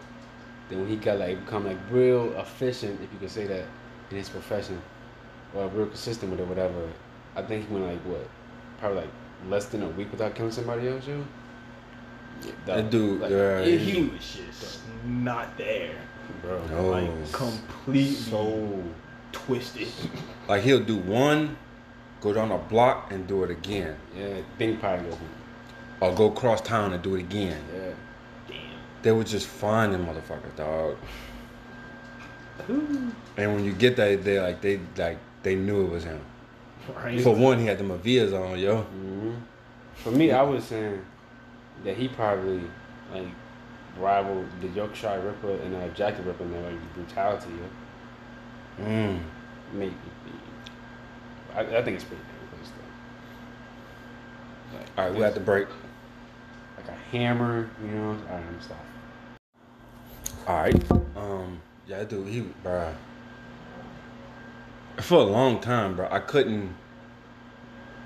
Then when he got like become like real efficient, if you could say that, in his profession. Or real consistent with it, whatever. I think he went like what? Probably like less than a week without killing somebody else, yo. Yeah, That dude, like, yeah, He, he- he was just not there. bro. No. Like completely So twisted. Like he'll do one, go down a block and do it again, yeah, think probably go home. or go cross town and do it again. Yeah. Damn. They would just find them motherfuckers, dog. And when you get that, they like they like they knew it was him. Right. For one, he had the Mavias on, yo. hmm For me, I was saying that he probably like rivaled the Yorkshire Ripper and uh, Jack the Ripper in their like brutality. Yo. Mm. Maybe. I, I think it's pretty close though. Like, All right, we have to break. Like a hammer, you know. All right, I'm stop. All right. Um. Yeah, dude. He, bruh. For a long time, bro, I couldn't.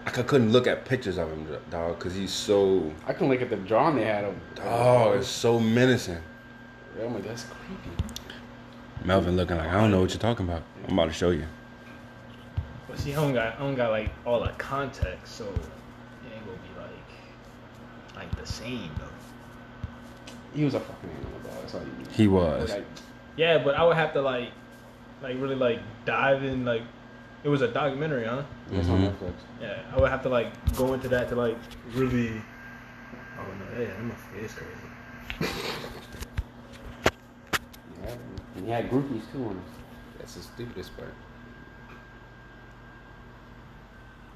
I couldn't look at pictures of him, dog, because he's so. I can look at the drawing they had of. Oh, it's so menacing. I'm like, that's creepy. Melvin looking like I don't know what you're talking about. I'm about to show you. But see, I don't got I don't got like all the context, so it ain't gonna be like like the same though. He was a fucking animal, dog. That's all you need. He was. Like, Yeah, but I would have to like like really like dive in like it was a documentary, huh? that's on mm-hmm. Netflix. Yeah, I would have to like go into that to like really. Oh no, yeah, that motherfucker is crazy. Yeah, and he had groupies too on him. That's the stupidest part.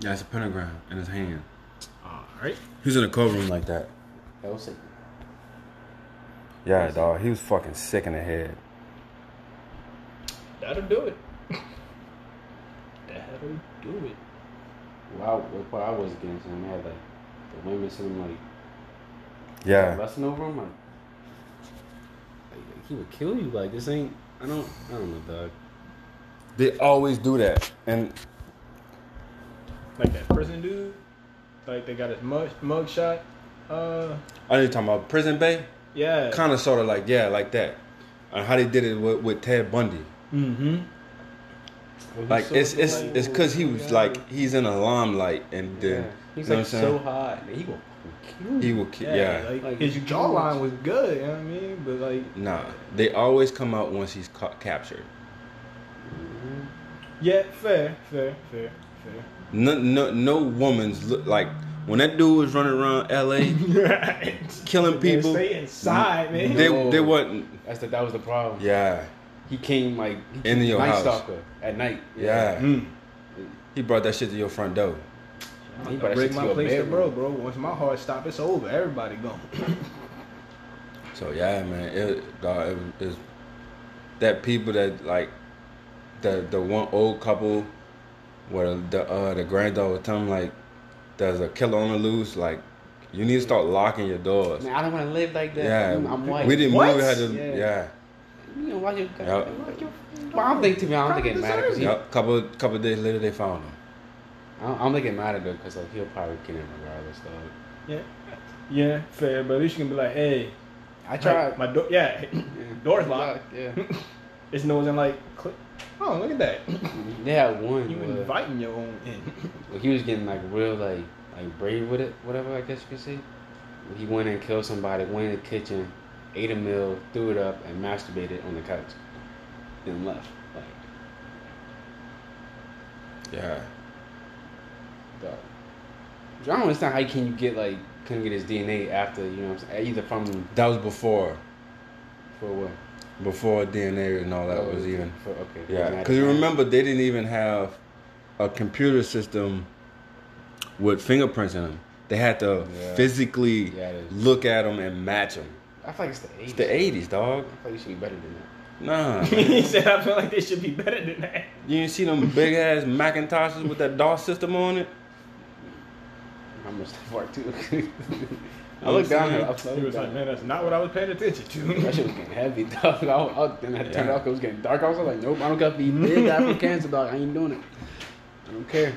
Yeah, it's a pentagram in his hand. All right. He was in a cold room like that. That was sick. Yeah, dog. He was fucking sick in the head. That'll do it. That'll do it. Well, I, what I was against him, they had like the women sitting like Yeah. lusting over him. Like, like, like, he would kill you. Like this ain't. I don't. I don't know, dog. They always do that. And Like that prison dude. Like they got his mug mug shot. Uh, I know you're talking about Prison Bae. yeah. Kind of, sort of like, yeah, like that. And how they did it with, with Ted Bundy. Mm-hmm. Like, it's it's it's because he was like, he's in a limelight. And then, Yeah. He's you know like what I'm so saying? hot. He will fucking kill. He will kill. Yeah, Yeah. like, Like, his jawline was good. You know what I mean? But like, Nah. They always come out once he's ca- captured. Mhm. Yeah, fair, fair, fair, fair. No, no, no woman's look like when that dude was running around L.A. killing people. Stay inside, man. They No. they wasn't. That's the, that was the problem. Yeah, He came like he Into your Night house. Stalker at night. yeah. Mm. He brought that shit to your front door. He I brought that break shit to my your place to bro, bro. Once my heart stop, it's over. Everybody gone. So yeah, man, it, dog, it, it's that people that like the the one old couple where the uh the granddaughter would tell them like there's a killer on the loose, like you need to start locking your doors. Man, I don't want to live like that. Yeah, I'm, I'm white. we didn't What? move. We had to, Yeah. yeah, You know, why you? Yep. Well, I'm thinking to me, I don't think it matters because he. Yep. Couple couple days later, they found him. I'm, I'm thinking matter though because like he'll probably kill him regardless. Though. Yeah, yeah, fair. But at least you can be like, hey, I tried. My, my door, yeah, door's locked. Yeah. It's nose and like, click. Oh, look at that. Mm-hmm. They had one. You where- inviting your own in. Well, he was getting like real like like brave with it, whatever I guess you could say. He went and killed somebody, went in the kitchen, ate a meal, threw it up, and masturbated on the couch, then left. Like, Yeah. dog. I don't understand how can you get like couldn't get his DNA after you know what I'm saying either from That was before for what before DNA and all that Oh, was even. for, okay Yeah, because you at the time. remember they didn't even have a computer system with fingerprints in them. They had to Yeah. physically Yeah, look at them and match them. I feel like it's the 80s. It's the '80s, dog. I feel like you should be better than that. Nah, he said, I feel like they should be better than that. you didn't see them big ass Macintoshes with that DOS system on it. How much that work too? I looked down here. I was He was like, man, that's not what I was paying attention to. That shit was getting heavy, dog. I, I, then I had to turn it Yeah. off 'cause it was getting dark. I was like, nope, I don't got to be big after cancer, dog. I ain't doing it. I don't care.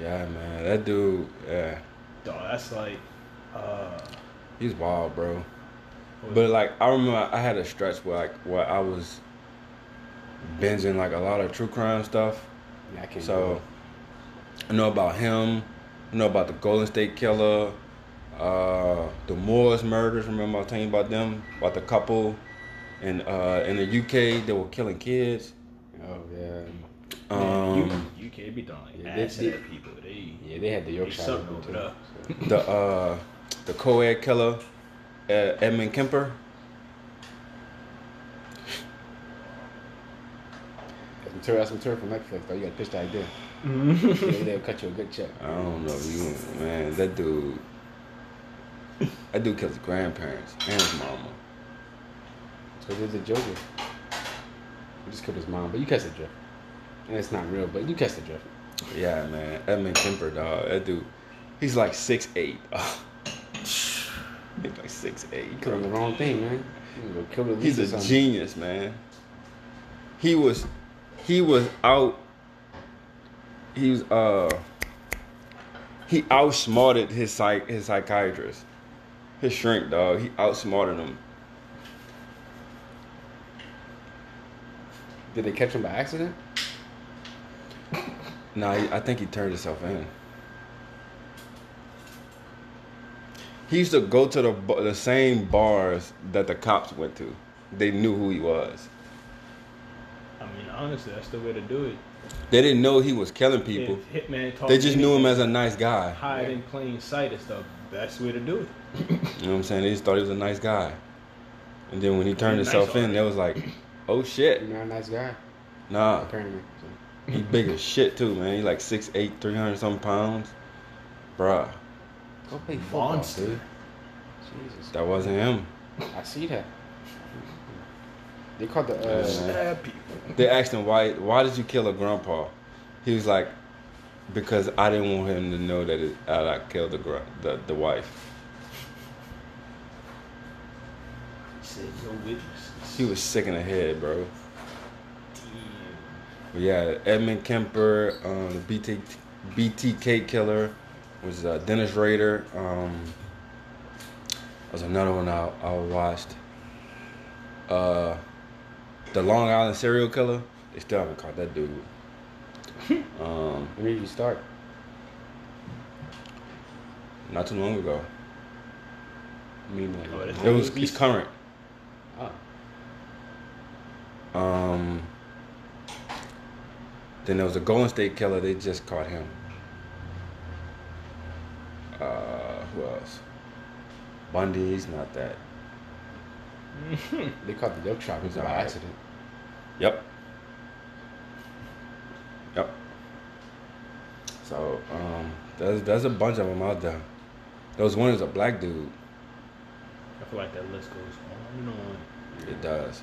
Yeah, man, that dude, yeah, Dog, that's like, uh, he's wild, bro. What- But like, I remember I had a stretch where like where I was binging like a lot of true crime stuff. Yeah, I can't. So I know about him. I know about the Golden State Killer, uh, the Moors murders. Remember I was telling you about them? About the couple in uh, in the UK they were killing kids. Oh yeah, Um, man, you, UK be throwing like yeah, they- ass they- people. They, yeah. They had the Yorkshire suck one, too. there. So. the uh, the co-ed killer, uh, Edmund Kemper. That's some tour, that's some tour from Netflix. Though you got to pitch the idea. Mm-hmm. they'll cut you a good check. I don't know, you man. That dude, that dude killed his grandparents and his mama. So there's a Joker. He just killed his mom, but you catch the drift. And it's not real, but you catch the drift. Yeah, man. Edmund Kemper, dog. That dude, he's like six eight. he's like six eight. The wrong thing, man. You go kill the He's a genius, man. He was, he was out. He was uh. He outsmarted his psych his psychiatrist, his shrink dog. He outsmarted him. Did they catch him by accident? Nah, I think he turned himself in. He used to go to the the same bars that the cops went to. They knew who he was. I mean, honestly, that's the way to do it. They didn't know he was killing people. If Hitman They just knew him as a nice guy. hide in plain sight is the best way to do it. You know what I'm saying? They just thought he was a nice guy. And then when he turned He's nice himself in, already. they was like, "Oh shit, You're not a nice guy, nah." apparently. So. He big as shit too, man. He like 6'8", 300 something pounds, bruh. Go play football, Monster. dude. Jesus. That wasn't him. I see that. They called the uh, man. Stab people. They asked him why why did you kill a grandpa? He was like, because I didn't want him to know that it, that I killed the gra- the the wife. He said no witnesses. He was sick in the head, bro. Damn. But yeah, Edmund Kemper, um, the BT, BTK killer, was uh, Dennis Rader. Um, was another one I, I watched. Uh, the Long Island serial killer. They still haven't caught that dude. Um, when did you start? not too long ago. I mean, like, Oh, It was it's current. oh, Um, Then there was a Golden State Killer. They just caught him. Uh, who else? Bundy's not that. They caught the Yorkshire by alright. accident. Yep. Yep. So um, there's there's a bunch of them out there. There was one is a black dude. I feel like that list goes on and on. It does.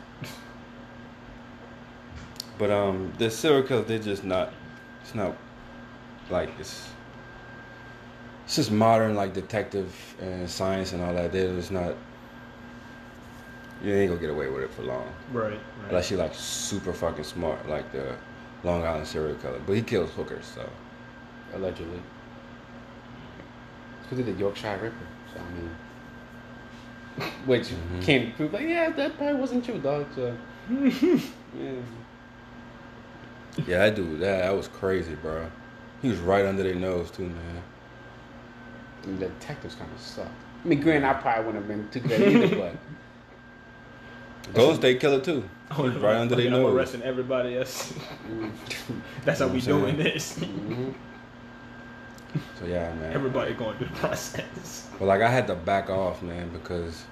But um, the serial killers, they're just not. It's not like it's. It's just modern, like detective and science and all that. They're just not. You ain't gonna get away with it for long, Right. right. unless you're like super fucking smart, like the Long Island serial killer. But he kills hookers, so Allegedly. It's because of the Yorkshire Ripper. So, I mean. Which Mhm. can't prove, like, yeah, that probably wasn't you, dog. So. yeah. yeah, that dude, that that was crazy, bro. He was right under their nose too, man. And the detectives kind of sucked. I mean, granted, I probably wouldn't have been too good either, but. Golden State Killer too. He was right under their Fucking, I'm nose. arresting everybody else. That's how we You know what I'm doing this. Mhm. So yeah, man. Everybody going through the process. But like I had to back off, man, because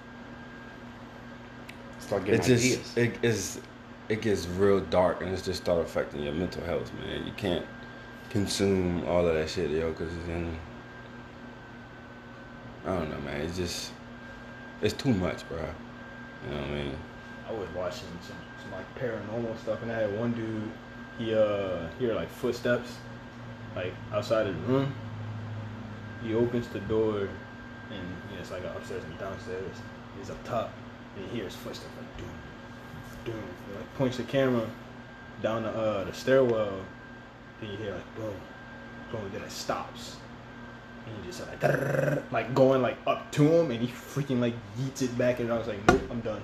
Start it getting just ideas. it is it gets real dark and it's just start affecting your mental health, man. You can't consume all of that shit, yo, because then I don't know, man. It's just it's too much, bro. You know what I mean? I was watching some, some like paranormal stuff, and I had one dude. He uh hear like footsteps, like outside of the room. He opens the door, and you know, it's like upstairs and downstairs. He's up top, and he hears footsteps like doom, doom. He like points the camera down the uh the stairwell, and you hear like boom, boom. Then it stops. And he just like, like going like up to him, and he freaking like yeets it back, and I was like, nope, I'm done.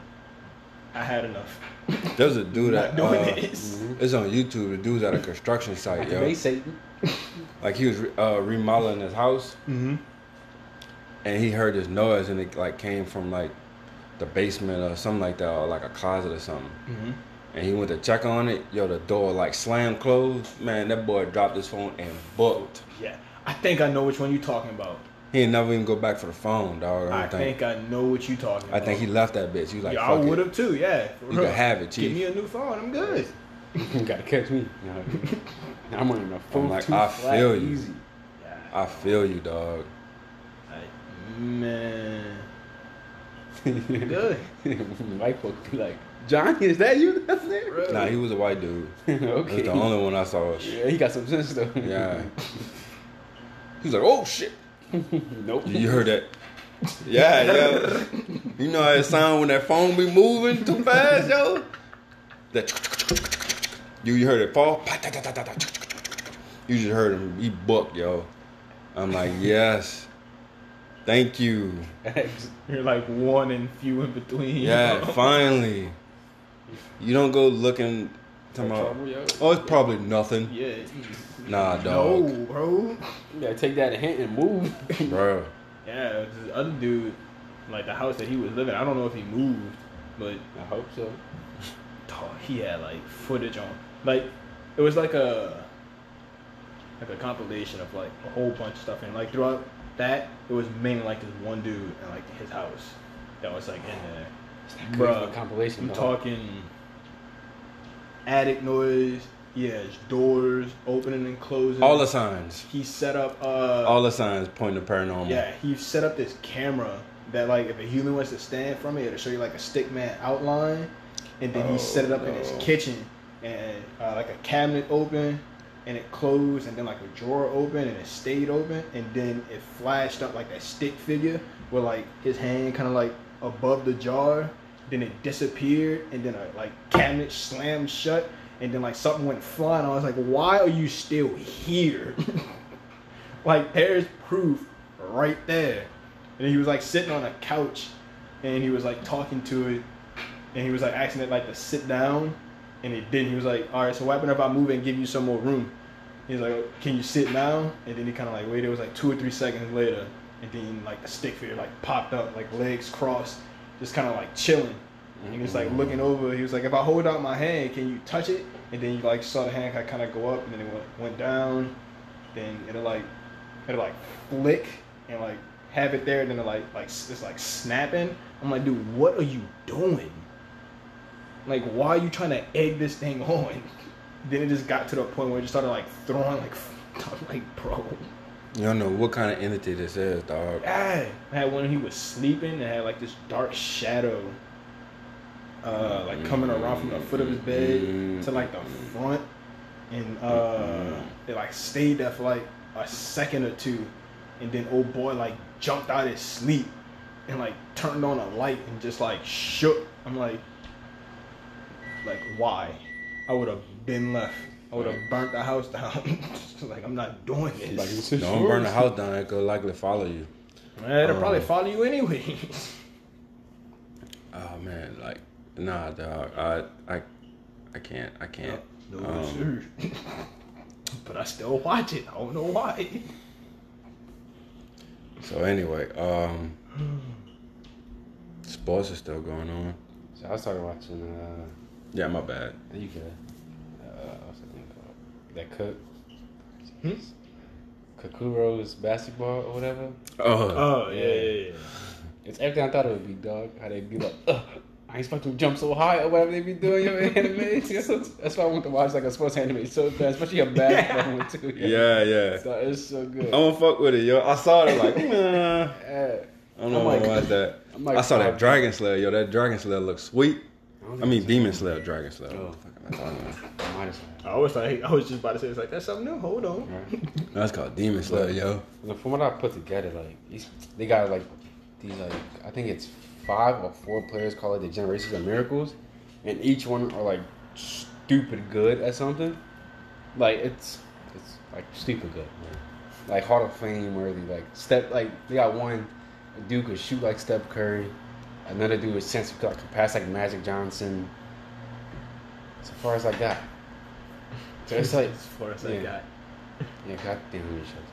I had enough. There's a dude Not that doing uh, this. it's on YouTube. The dude's at a construction site, yo. Activate Satan. Like he was uh, remodeling his house, Mm-hmm. and he heard this noise, and it like came from like the basement or something like that, or like a closet or something. Mm-hmm. And he went to check on it. Yo, the door like slammed closed. Man, that boy dropped his phone and booked. Yeah, I think I know which one you're talking about. He ain't never even go back for the phone, dog. I, I don't think. think I know what you're talking I think he left that bitch. He was like, yeah, I would have too. Yeah, You real. can have it, Give me a new phone. I'm good. You gotta catch me. I'm running a full I'm like, two I flat feel you. easy. Yeah, I feel you, dog. I, man, good. White folks be like, Johnny, is that you down there? Bro. Nah, he was a white dude. That's okay. the only one I saw. Yeah, he got some sense though. Yeah. He was like, oh shit. nope. You heard that? Yeah, yo. You know how it sound when that phone be moving too fast, yo? That you you heard it fall? You just heard him. He booked, yo. I'm like, yes. Thank you. You're like one and few in between. Yeah, finally. You don't go looking tomorrow. trouble, yo. Oh, it's probably nothing. yeah. Nah, No, bro. You gotta take that hint and move. Bro. Yeah, this other dude, like the house that he was living. I don't know if he moved, but I hope so. dog, he had like footage on, like it was like a like a compilation of like a whole bunch of stuff, and like throughout that, it was mainly like this one dude and like his house that was like in there. Good for a Bruh, compilation. I'm dog. talking attic noise. He has doors opening and closing. All the signs. he set up. uh All the signs point to paranormal. Yeah, he set up this camera that like if a human was to stand from it, it'll show you like a stick man outline, and then he Oh, set it up in his kitchen, and uh, like a cabinet open, and it closed, and then like a drawer open, and it stayed open, and then it flashed up like that stick figure with like his hand kind of like above the jar, then it disappeared, and then a like cabinet slammed shut, and then like something went flying. I was like, why are you still here? like there's proof right there. And he was like sitting on a couch and he was like talking to it and he was like asking it like to sit down and it didn't. He was like, Alright, so what happened if I move and give you some more room? He's like, Can you sit now? And then he kinda like waited, it was like two or three seconds later and then like the stick figure like popped up, like legs crossed, just kinda like chilling. And he was like looking mm-hmm. over. He was like, if I hold out my hand, can you touch it? And then you like saw the hand kind of go up, and then it went, went down. Then it'll like it'll like flick and like have it there. And Then it like like it's like snapping. I'm like, dude, what are you doing? Like, why are you trying to egg this thing on? Then it just got to the point where it just started like throwing like, I'm like, bro. You don't know what kind of entity this is, dog. I had one. He was sleeping and had like this dark shadow, uh, like coming around from the foot of his bed to like the front, and uh, it like stayed there for like a second or two, and then old boy like jumped out his sleep and like turned on a light and just like shook. I'm like, like why? I would have been left. I would have burnt the house down. like I'm not doing this. Like, it's Don't burn the house down. It could likely follow you. Man, it'll probably Um, follow you anyway. Oh man, like nah, dog. I I I can't. I can't. no, Um, sir. but I still watch it. I don't know why. So anyway, um, sports is still going on. So I started watching. Uh, Yeah, my bad. you could. Uh, what's that thing called? That cook. Hmm? Kuroko's basketball or whatever. Oh, Oh yeah, yeah, yeah. It's everything I thought it would be, dog. How they be like, Ugh, I ain't expect to jump so high or whatever they be doing in anime. That's why I want to watch like a sports anime so bad, especially a basketball one too. yeah, yeah. So it's so good. I'm gonna fuck with it, yo. I saw it like, nah. I don't know I'm if I like- that. I'm like I saw that five- Dragon Slayer, yo. That Dragon Slayer looks sweet. Don't I mean, Demon Slayer, Dragon Slayer. Oh. What the fuck am I talking about? I might as well. I was like, I was just about to say, it's like that's something new. Hold on. Right. No, it's called Demon Slayer, yo. Look, From what I put together, like these, they got like these like I think it's five or four players call it the Generations of Miracles, and each one are like stupid good at something. Like it's it's like stupid good, man. like Hall of Fame worthy. Like step like they got one a dude could shoot like Steph Curry, another dude with sense of like pass like Magic Johnson. So far as I got. So it's like as far as I yeah. got. yeah, goddamn, let me shut this.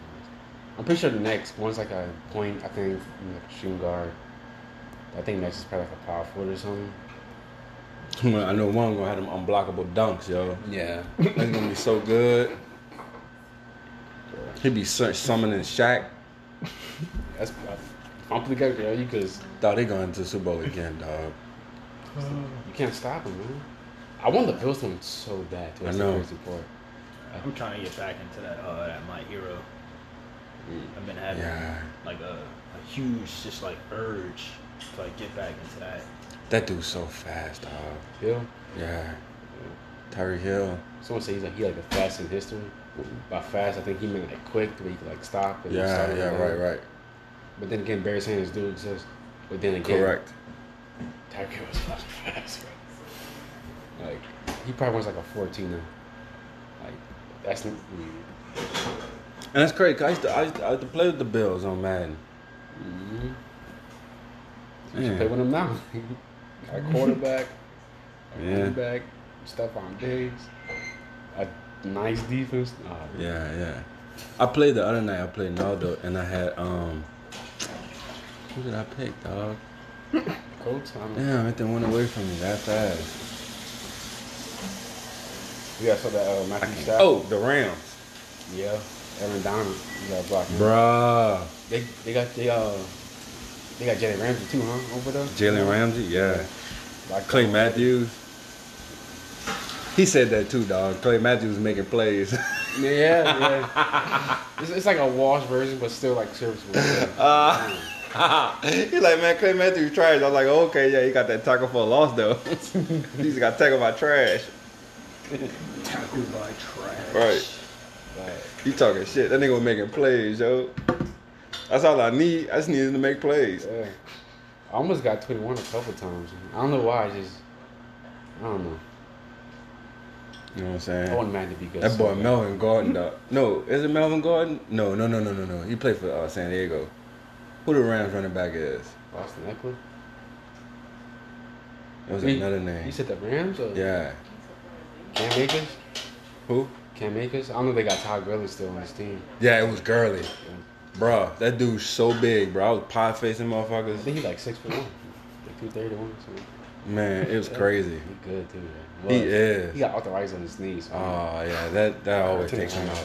I'm pretty sure the next one's like a point. I think like a shooting guard. I think next is probably like a power forward or something. I know one gonna have them unblockable dunks, yo. Yeah. That's gonna be so good. He'd be summoning Shaq. That's uh, I'm pretty good, yo. You cause Thought they going to the Super Bowl again, dog. Uh, you can't stop him, man. I want the Bills one so bad. Too. I know. the crazy part. I'm trying to get back into that uh that my hero. Mm. I've been having Yeah. like a, a huge just like urge to like get back into that. That dude's so fast, dog. Hill. Yeah. Tyreek Hill. Someone says he's like he like the fastest in history. By fast, I think he meant like quick, where he could like stop. and Yeah, start yeah, right, right. But then again, Barry Sanders do exist. But then again, Correct. Tyreek Hill was fucking fast, bro. Like he probably was like a 14 now. Like that's mm, And that's crazy. 'cause I used, to, I, used to, I used to play with the Bills on Madden. mm-hmm. You Yeah. play with him now. A quarterback, a Yeah. running back, Stefon Diggs, a nice defense. Nah, Yeah, yeah. I played the other night. I played Naldo, and I had um. Who did I pick, dog? I don't. Damn, it didn't went away from me that fast. You guys saw that uh, Matthew Stafford? Oh, the Rams, yeah. Aaron Donald. You got blocked. bruh. They they got they uh they got Jalen Ramsey too, huh? Over there. Jalen Ramsey, yeah. Like Clay Matthews. He said that too, dog. Clay Matthews making plays. Yeah, yeah. it's, it's like a wash version, but still like serviceable. Yeah. He's like, man, Clay Matthews trash. I was like, okay, yeah, he got that tackle for a loss though. He's got tackled by trash. Tackled by trash. Right. You talking shit. That nigga was making plays, yo. That's all I need. I just needed to make plays. yeah. I almost got 21 a couple times. I don't know why. I just I don't know. You know what I'm saying? I want man to be good. That boy bad. Melvin Gordon. No, is it Melvin Gordon? No, no, no, no, no, no. He played for uh, San Diego. Who the Rams running back is? Boston Ekeler. It was He- another name. You said the Rams or Yeah. Cam Akers? Who? Cam Akers? I don't know if they got Todd Gurley still on his team. Yeah, it was Gurley. Bruh, that dude's so big, bro. I was pie facing motherfuckers. I think he's like six foot one, like two thirty one or something. Man, it was crazy. He good too. Man. He Was. is. He got arthritis on his knees. Oh yeah, that that always takes him out.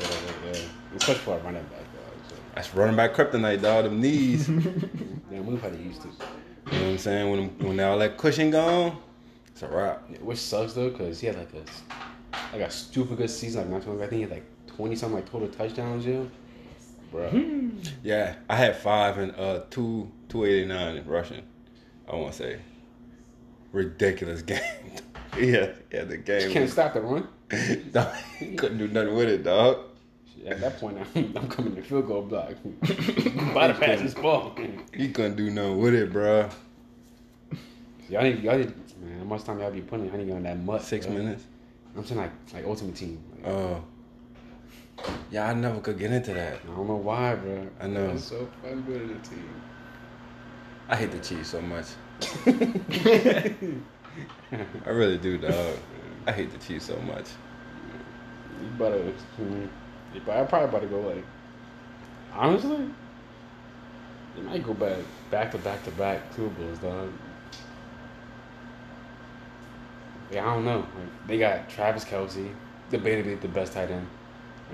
yeah. Especially for a running back, That's running back kryptonite, dog. Them knees. you know yeah, move how they used to. You know what I'm saying? When when all that cushion gone, it's a wrap. Yeah, which sucks though, cause he had like a like a stupid good season, like not too long ago. I think he had like twenty something like total touchdowns, yeah. Bro, Yeah, I had five and uh two two eighty nine in rushing. I want to say ridiculous game. yeah, yeah, the game. can't was- stop the run. He couldn't do nothing with it, dog. At that point, I'm, I'm coming to field goal block. By the pass this ball. He couldn't do nothing with it, bro. Y'all need, y'all need, man. How much time y'all be putting? I need on that mud. Six bro. minutes. I'm saying like like ultimate team. Like, Oh. Yeah, I never could get into that. I don't know why, bro. I know. It's so fun good in a team. I hate the Chiefs so much. I really do, dog. I hate the Chiefs so much. You better, hmm, you better, I probably about to go like, honestly, you might go back, back to back to back Super Bowls, dog. Yeah, I don't know. Like, they got Travis Kelce, debatably the best tight end.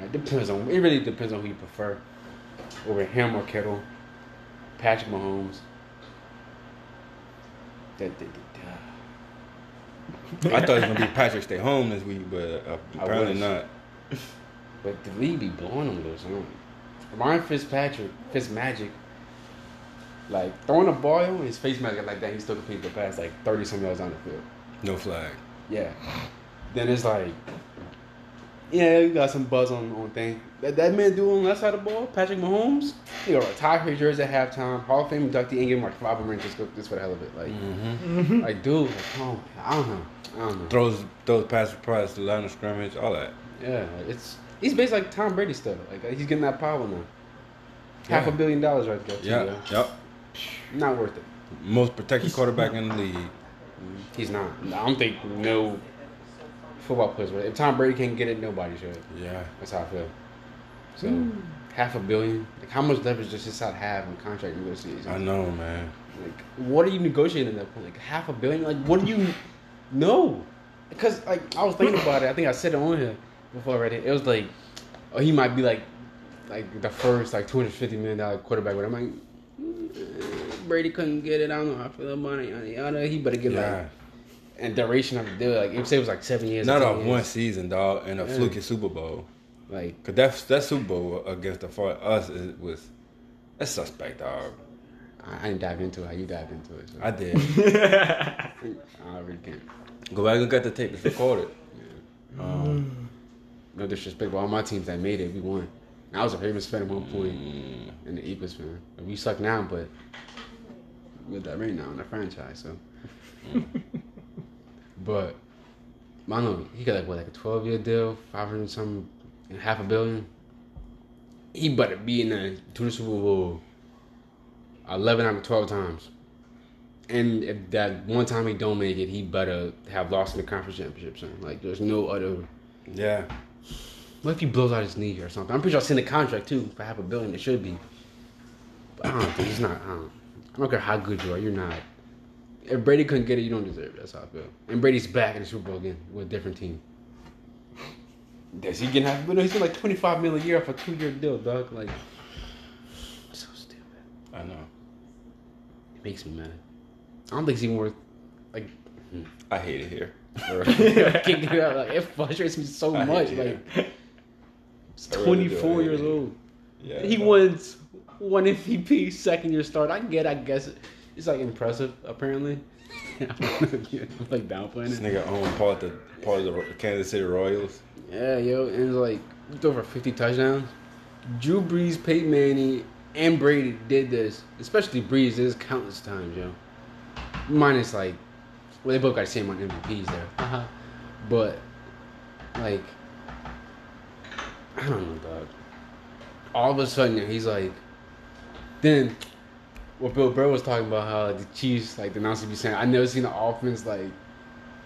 It depends on. It really depends on who you prefer, over him or Kittle, Patrick Mahomes. That, that, that, uh, I thought it was gonna be Patrick stay home this week, but uh, I apparently not. But the league be blowing them though, son. Ryan Fitzpatrick, Fitzmagic, like throwing a ball in his face magic like that, he still completes the pass like thirty some yards down the field. No flag. Yeah. Then it's like, yeah, you got some buzz on on thing. That that man doing left side of the ball, Patrick Mahomes, he gonna retire his jersey at halftime, Hall of Fame inductee, and give him like five rings just, go- just for the hell of it. Like, Mm-hmm. like dude, like, oh, I don't know, I don't know. Throws throws pass price to line of scrimmage, all that. Yeah, like, it's he's basically like Tom Brady stuff. Like he's getting that power now. Half a billion dollars right there. Too, Yeah, yo. yep. Not worth it. Most protected quarterback in the league. He's not. I don't think no football players. If Tom Brady can't get it, nobody should. Yeah. That's how I feel. So hmm. half a billion. Like how much leverage does this side have in contract negotiations? I know, man. Like what are you negotiating at that point? Like half a billion? Like what do you know? Because like I was thinking about it. I think I said it on here before already. It was like, oh, he might be like, like the first like two hundred fifty million dollar quarterback. But I'm like, mm, Brady couldn't get it. I don't know. I feel the money. Yada, yada. He better get Yeah. like and duration of the deal. Like if say it was like seven years. Not 10 off years, one season, dog, and a Yeah. fluky Super Bowl. Like Cause that that Super Bowl against the for us it was that's suspect, dog. I, I didn't dive into it. How you dived into it? So I did. I really can't. Go back and get the tape. It's recorded. Um, No disrespect, but all my teams that made it, we won. I was a Ravens fan at one point mm, and the Eagles fan. And we suck now, but we're that right now in the franchise. So, but I don't know. He got like what, like a twelve year deal, five hundred something, and half a billion. He better be in the to the Super Bowl eleven out of twelve times. And if that one time he don't make it, he better have lost in the conference championship. Son. Like there's no other. yeah. What if he blows out his knee or something? I'm pretty sure I seen the contract too for half a billion. It should be. But I don't think he's not. I don't, I don't care how good you are. You're not. If Brady couldn't get it, you don't deserve it. That's how I feel. And Brady's back in the Super Bowl again with a different team. Does he get half a billion? He's like 25 million a year for a two year deal, dog. Like, so stupid. I know. It makes me mad. I don't think he's even worth like. I hate it here. It out. Like, it frustrates me so I much. Like, I really do. 24 I years old. Yeah. He wins one MVP, second year start. I get, I guess it's like impressive. Apparently, I'm like downplaying This it. nigga owned part of the part of the Kansas City Royals. Yeah, yo, and it's like over 50 touchdowns. Drew Brees, Peyton Manning, and Brady did this. Especially Brees, this countless times, yo. Minus like, well, they both got the same amount of MVPs there. Uh-huh. But like, I don't know, dog. All of a sudden, he's like, then what Bill Burr was talking about how the Chiefs, like the announcers be saying, I never seen an offense like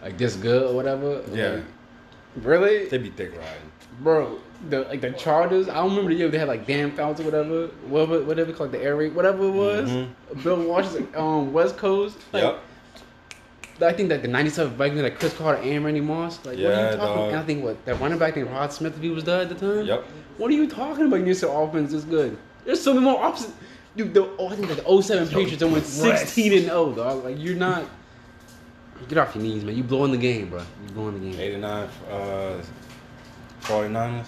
like this good or whatever. Yeah. Like, really? They be thick riding. Bro, the like the Chargers. I don't remember the year they had like Dan Fouts or whatever, whatever, whatever called the air raid, whatever it was. Mhm. Bill Washington, um, West Coast. Like, yep. I think that the '97 Vikings, like Cris Carter and Randy Moss. Like, what are you talking? dog. And I think what that running back named Rod Smith, if he was there at the time. Yep. What are you talking about? You said offense is good. There's so many more options. Dude, the, oh, I think that the 07 Patriots that went 16 and 0, dog. Like you're not. Get off your knees, man. You're blowing the game, bro. You're blowing the game. 89 uh, 49ers.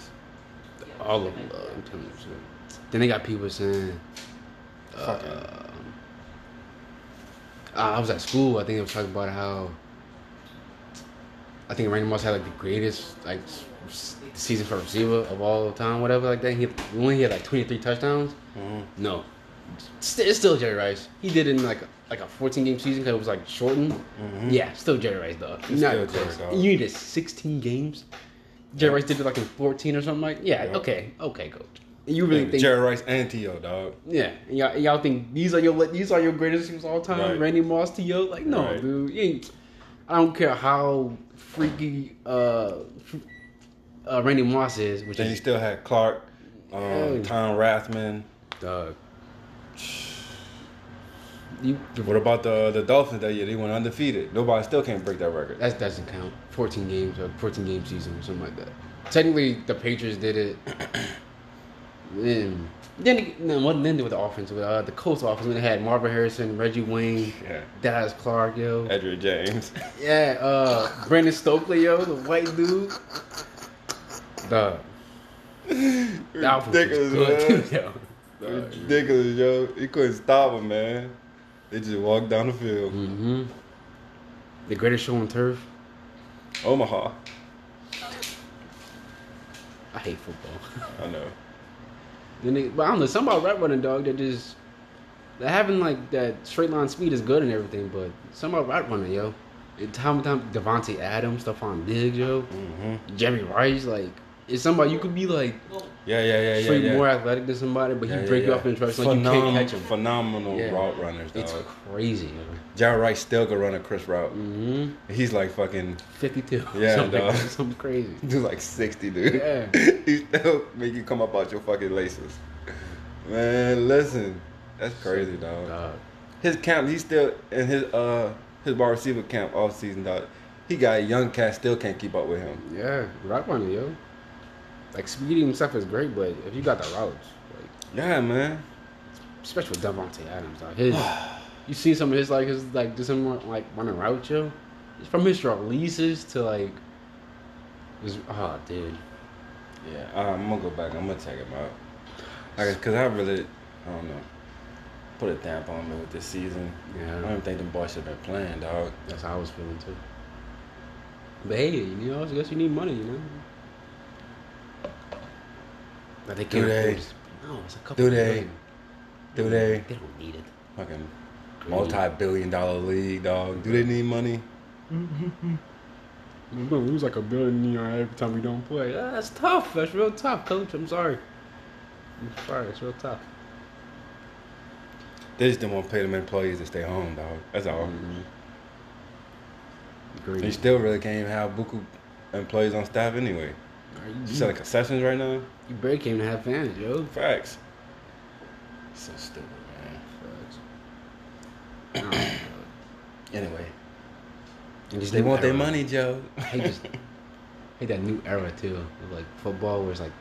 All of them, dog. I'm telling you. Then they got people saying. Uh, I was at school. I think they was talking about how. I think Randy Moss had like the greatest like s- season for receiver of all time, whatever like that. He only had like 23 touchdowns. Mhm. No, St- it's still Jerry Rice. He did it in like like a 14 game season because it was like shortened. Yeah, still Jerry Rice, though. It's Not Jerry. You needed 16 games. Jerry Rice did it like in 14 or something like. Yeah, Yeah. okay, okay, coach. You really think? Jerry Rice and T.O. dog. Yeah, and y'all, y'all think these are your these are your greatest teams of all time? Right. Randy Moss, T.O. Like no, Right. dude. You ain't, I don't care how freaky uh, uh Randy Moss is, which Then he still had Clark, um. Tom Rathman. dog. You, What about the the Dolphins that year? They went undefeated. Nobody still can't break that record. That doesn't count. 14 games or 14 game season or something like that. Technically, the Patriots did it. Then, then, no, wasn't then with the offense. With uh, the Colts offense, when they had Marvin Harrison, Reggie Wayne, Yeah. Daz Clark, yo. Edgerrin James. Yeah, uh, Brandon Stokley, yo, the white dude. The that offense was Ridiculous, good too, yo. Ridiculous, yo. He couldn't stop him, man. They just walked down the field. Mm-hmm. The greatest show on turf. Omaha. I hate football. I know. But I don't know, something about rat running dog that just that having like that straight line speed is good and everything, but something about rat running, yo. And time and time Davante Adams, Stefon Diggs, yo, Mm-hmm. Jerry Rice, like it's somebody you could be like Yeah, yeah, yeah, yeah. straight yeah. more athletic than somebody, but Yeah, he break you off in traffic like you can't catch him. Phenomenal route runners, dog. It's crazy. Jared Rice still could run a Chris route. Mm-hmm. He's like fucking, 52. Yeah, something, dog. something crazy. he's like 60, dude. Yeah. he still make you come up out your fucking laces. Man, listen. That's crazy, dog. Dog. His camp, he's still in his uh his wide receiver camp all season, dog. He got a young cat, still can't keep up with him. Yeah, route running, yo. Like speedy himself is great, but if you got the routes, like Yeah, man. especially with Davante Adams, dog. His, you see some of his like his like just him like running route, yo. It's from his releases to like, his, oh dude, Yeah, uh, I'm gonna go back. I'm gonna check him out. Like, cause I really, I don't know, put a damp on me with this season. Yeah. I don't even think the boys should have been playing, dog. that's how I was feeling too. But hey, you know, I guess you need money, you know. But they Do can't they? afford. No, it's a couple. Do they? million. Do they? They don't need it. Fucking multi-billion-dollar league, dog. Do they need money? We're gonna lose like a billion you know, every time we don't play. That's tough. That's real tough, coach. I'm sorry. I'm sorry. It's real tough. They just don't want to pay them employees to stay home, dog. That's all. Mm-hmm. Agreed. You still really can't even have buku employees on staff anyway. You, selling concessions right now? you barely came to have fans, yo. Facts. So stupid, man. Facts. anyway, And they want their money, Joe. I. I hate that new era too of like football, where it's like,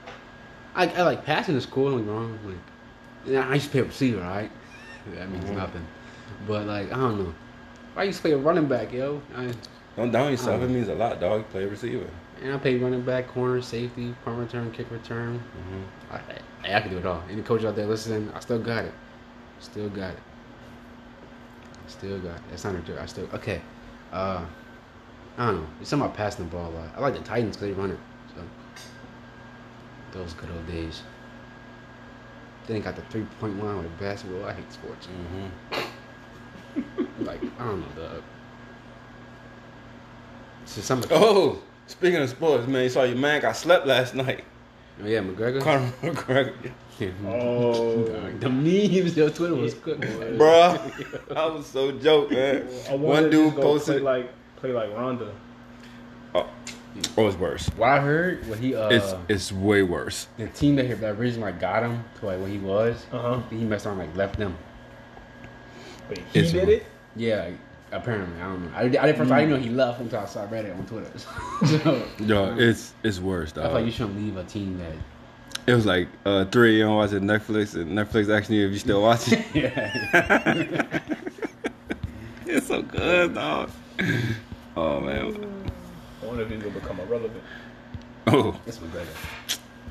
I, I like passing is cool. Don't wrong. Like, I used to play receiver, right? That means Mhm. nothing. But like, I don't know. I used to play a running back, yo. I, Don't down yourself. Oh. It means a lot, dog. Play receiver. And I played running back, corner, safety, punt return, kick return. hmm I, I, I can do it all. Any coach out there listening, I still got it. Still got it. Still got it. That's not a joke. I still okay. Uh, I don't know. It's something about passing the ball a lot. I like the Titans because they run it. So those good old days. Then got the three point line with basketball. I hate sports. hmm Like I don't know, dog. It's just something. Oh, speaking of sports, man, you saw your man got slept last night. Oh, yeah, McGregor. Conor McGregor. Oh. The memes, your Twitter was good. Bruh, I was so joke, man. One dude posted. play like play like Ronda. oh, oh, it's worse. What I heard, what he uh, It's it's way worse. the team that that originally like got him to like when he was, Uh huh. he messed around like left them. But he It's- did it. Yeah, Apparently, I don't know. I, I didn't first. I didn't know he left until I saw Reddit on Twitter. so, Yo, it's it's worse, I dog. feel like you shouldn't leave a team that. It was like uh, 3 a.m. watching Netflix, and Netflix asking you if you still watching. Yeah. it's so good, dog. Oh man. I wonder if he's gonna become irrelevant. Oh That's my brother.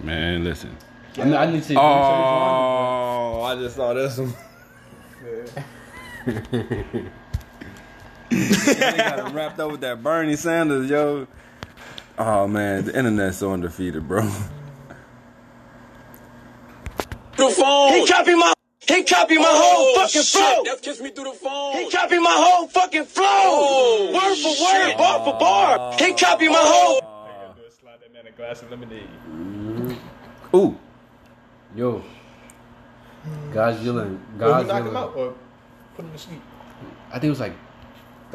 man, listen. I, mean, I need to see. Oh, I just saw this one. They got him wrapped up with that Bernie Sanders, yo. Oh man, the internet's so undefeated, bro. the phone. He copied my he copied my whole oh, fucking flow. That's kissed me through the phone. He copied my whole fucking flow. Oh, word for word, bar for bar. He copied my whole. Slide that man a glass of lemonade. Ooh, Yo. Godzilla. Godzilla. Well, who knocked him Godzilla. out or put him to sleep? I think it was like.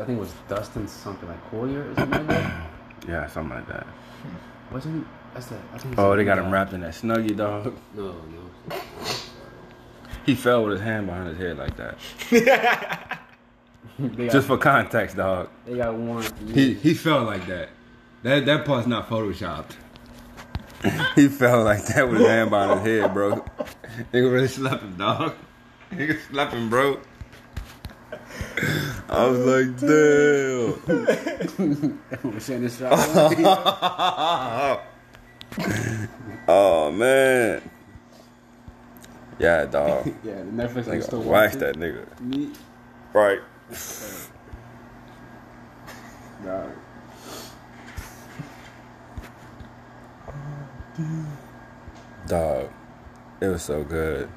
I think it was Dustin something like Collier or something like that. yeah, something like that. Wasn't that's the. I think Oh, they got guy. him wrapped in that snuggie, dog. No, no. He fell with his hand behind his head like that. They got, Just for context, dog. they got one. He he felt like that. That that part's not photoshopped. he felt like that with his hand behind his head, bro. Nigga really slapped him, dog. Nigga slapped him, bro. I was like, damn. was saying this oh man. Yeah, dog. Yeah, the Netflix Nigga, still watching. that nigga. Me, Right. dog. Dog. It was so good.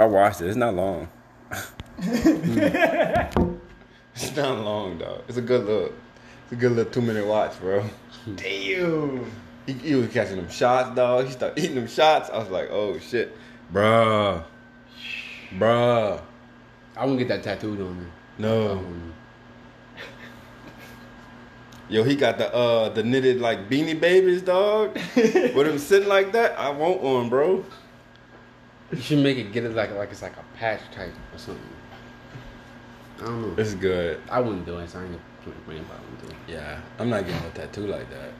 I watched it. It's not long. it's not long, dog. It's a good look. It's a good little two minute watch, bro. Damn. He, he was catching them shots, dog. He started eating them shots. I was like, oh shit, bruh, bruh. I won't get that tattooed on me. No, Um, yo, he got the uh the knitted like beanie babies, dog. With him sitting like that, I want one, bro. You should make it get it like like it's like a patch type or something. I don't know. It's good. I wouldn't do it. So I ain't gonna brain about it. Yeah, I'm not getting a tattoo like that.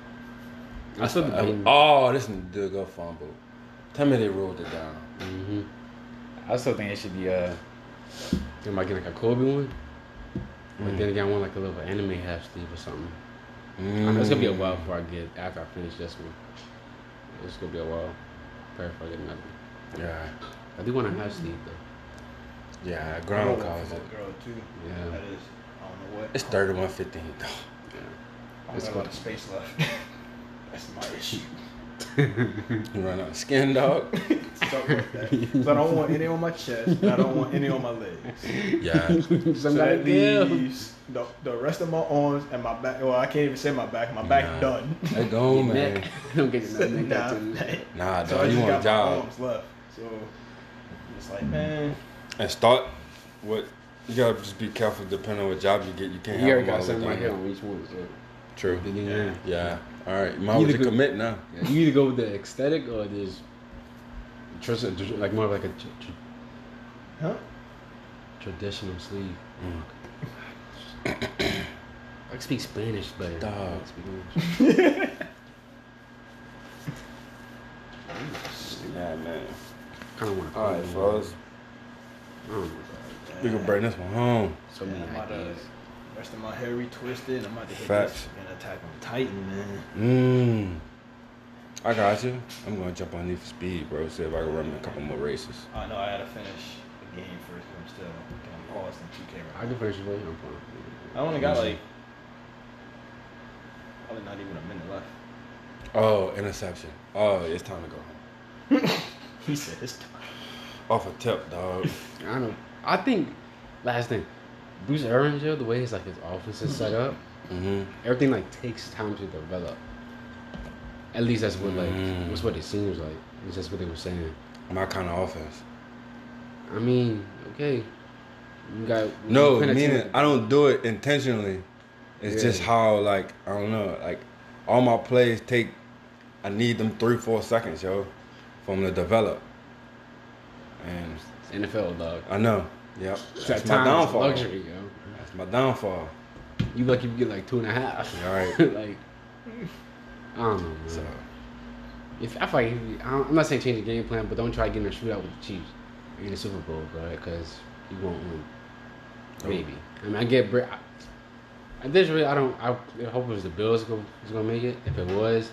I still the I- oh, this is the good fumble. Tell me they rolled it down. hmm I still think it should be uh. Am I getting like a Kobe one? But then again, I want like a little anime half sleeve or something. I know it's gonna be a while before I get after I finish this one. It's gonna be a while before I get another. One. Yeah, I do want a half sleeve though. yeah. I Ground want calls it. girl too. Yeah. That is. I don't know what. It's thirty one fifteen. Yeah. I It's don't got a lot of space left. That's my issue. You run out of skin, dog. Something like that. So I don't want any on my chest. And I don't want any on my legs. Yeah. So Somebody that leaves the, the rest of my arms and my back. Well, I can't even say my back. My back Nah. done. They gone, man. Neck. Don't get your neck nah. Nah, dog. just You want got a job arms left. So it's like, man, and start what you gotta just be careful depending on what job you get. You can't You have already them all got something right here on each one. So True. then you, Yeah. All right. You might You as well go- commit now. yeah, you either go with the aesthetic or there's trust like more of like a tr- tr- huh? traditional sleeve. Mm. I can speak Spanish better. Dog. I can speak English. Yeah, man. Kind of want to. All right, fellas. I don't know. We can bring this one home. So many Yeah, I'm about to- ideas. Rest of my hair retwisted. and I'm about to hit Facts. this and attack on Titan, man. Mmm. I got you. I'm gonna jump on Need for Speed, bro. See if I can run a couple more races. I know I had to finish the game first, but I'm still getting paused in 2K I right can finish it for you. I'm fine. now. I only got like probably not even a minute left. Oh, interception. Oh, it's time to go home. He said it's time. Off a tip, dog. I know. I think last thing, Bruce Arians, yo, the way his like his offense is set up, mm-hmm. everything like takes time to develop. At least that's what like Mm. that's what it seems like. At least that's what they were saying. My kind of offense. I mean, okay, you got No, you put a team- meaning I don't do it intentionally. It's Yeah. just how like I don't know, like all my plays take. I need them three, four seconds, yo, for them to develop. And It's NFL dog. I know, Yep. At That's my downfall. Luxury, yo. That's my downfall. You lucky if you get like two and a half. All right. like, I don't know, man. So If I feel like, I don't- I'm not saying change the game plan, but don't try getting a shootout with the Chiefs in the Super Bowl, bro, because you won't win. Maybe. I mean, I get. Bra- I, Additionally, I don't. I hope it was the Bills who was gonna make it. If it was,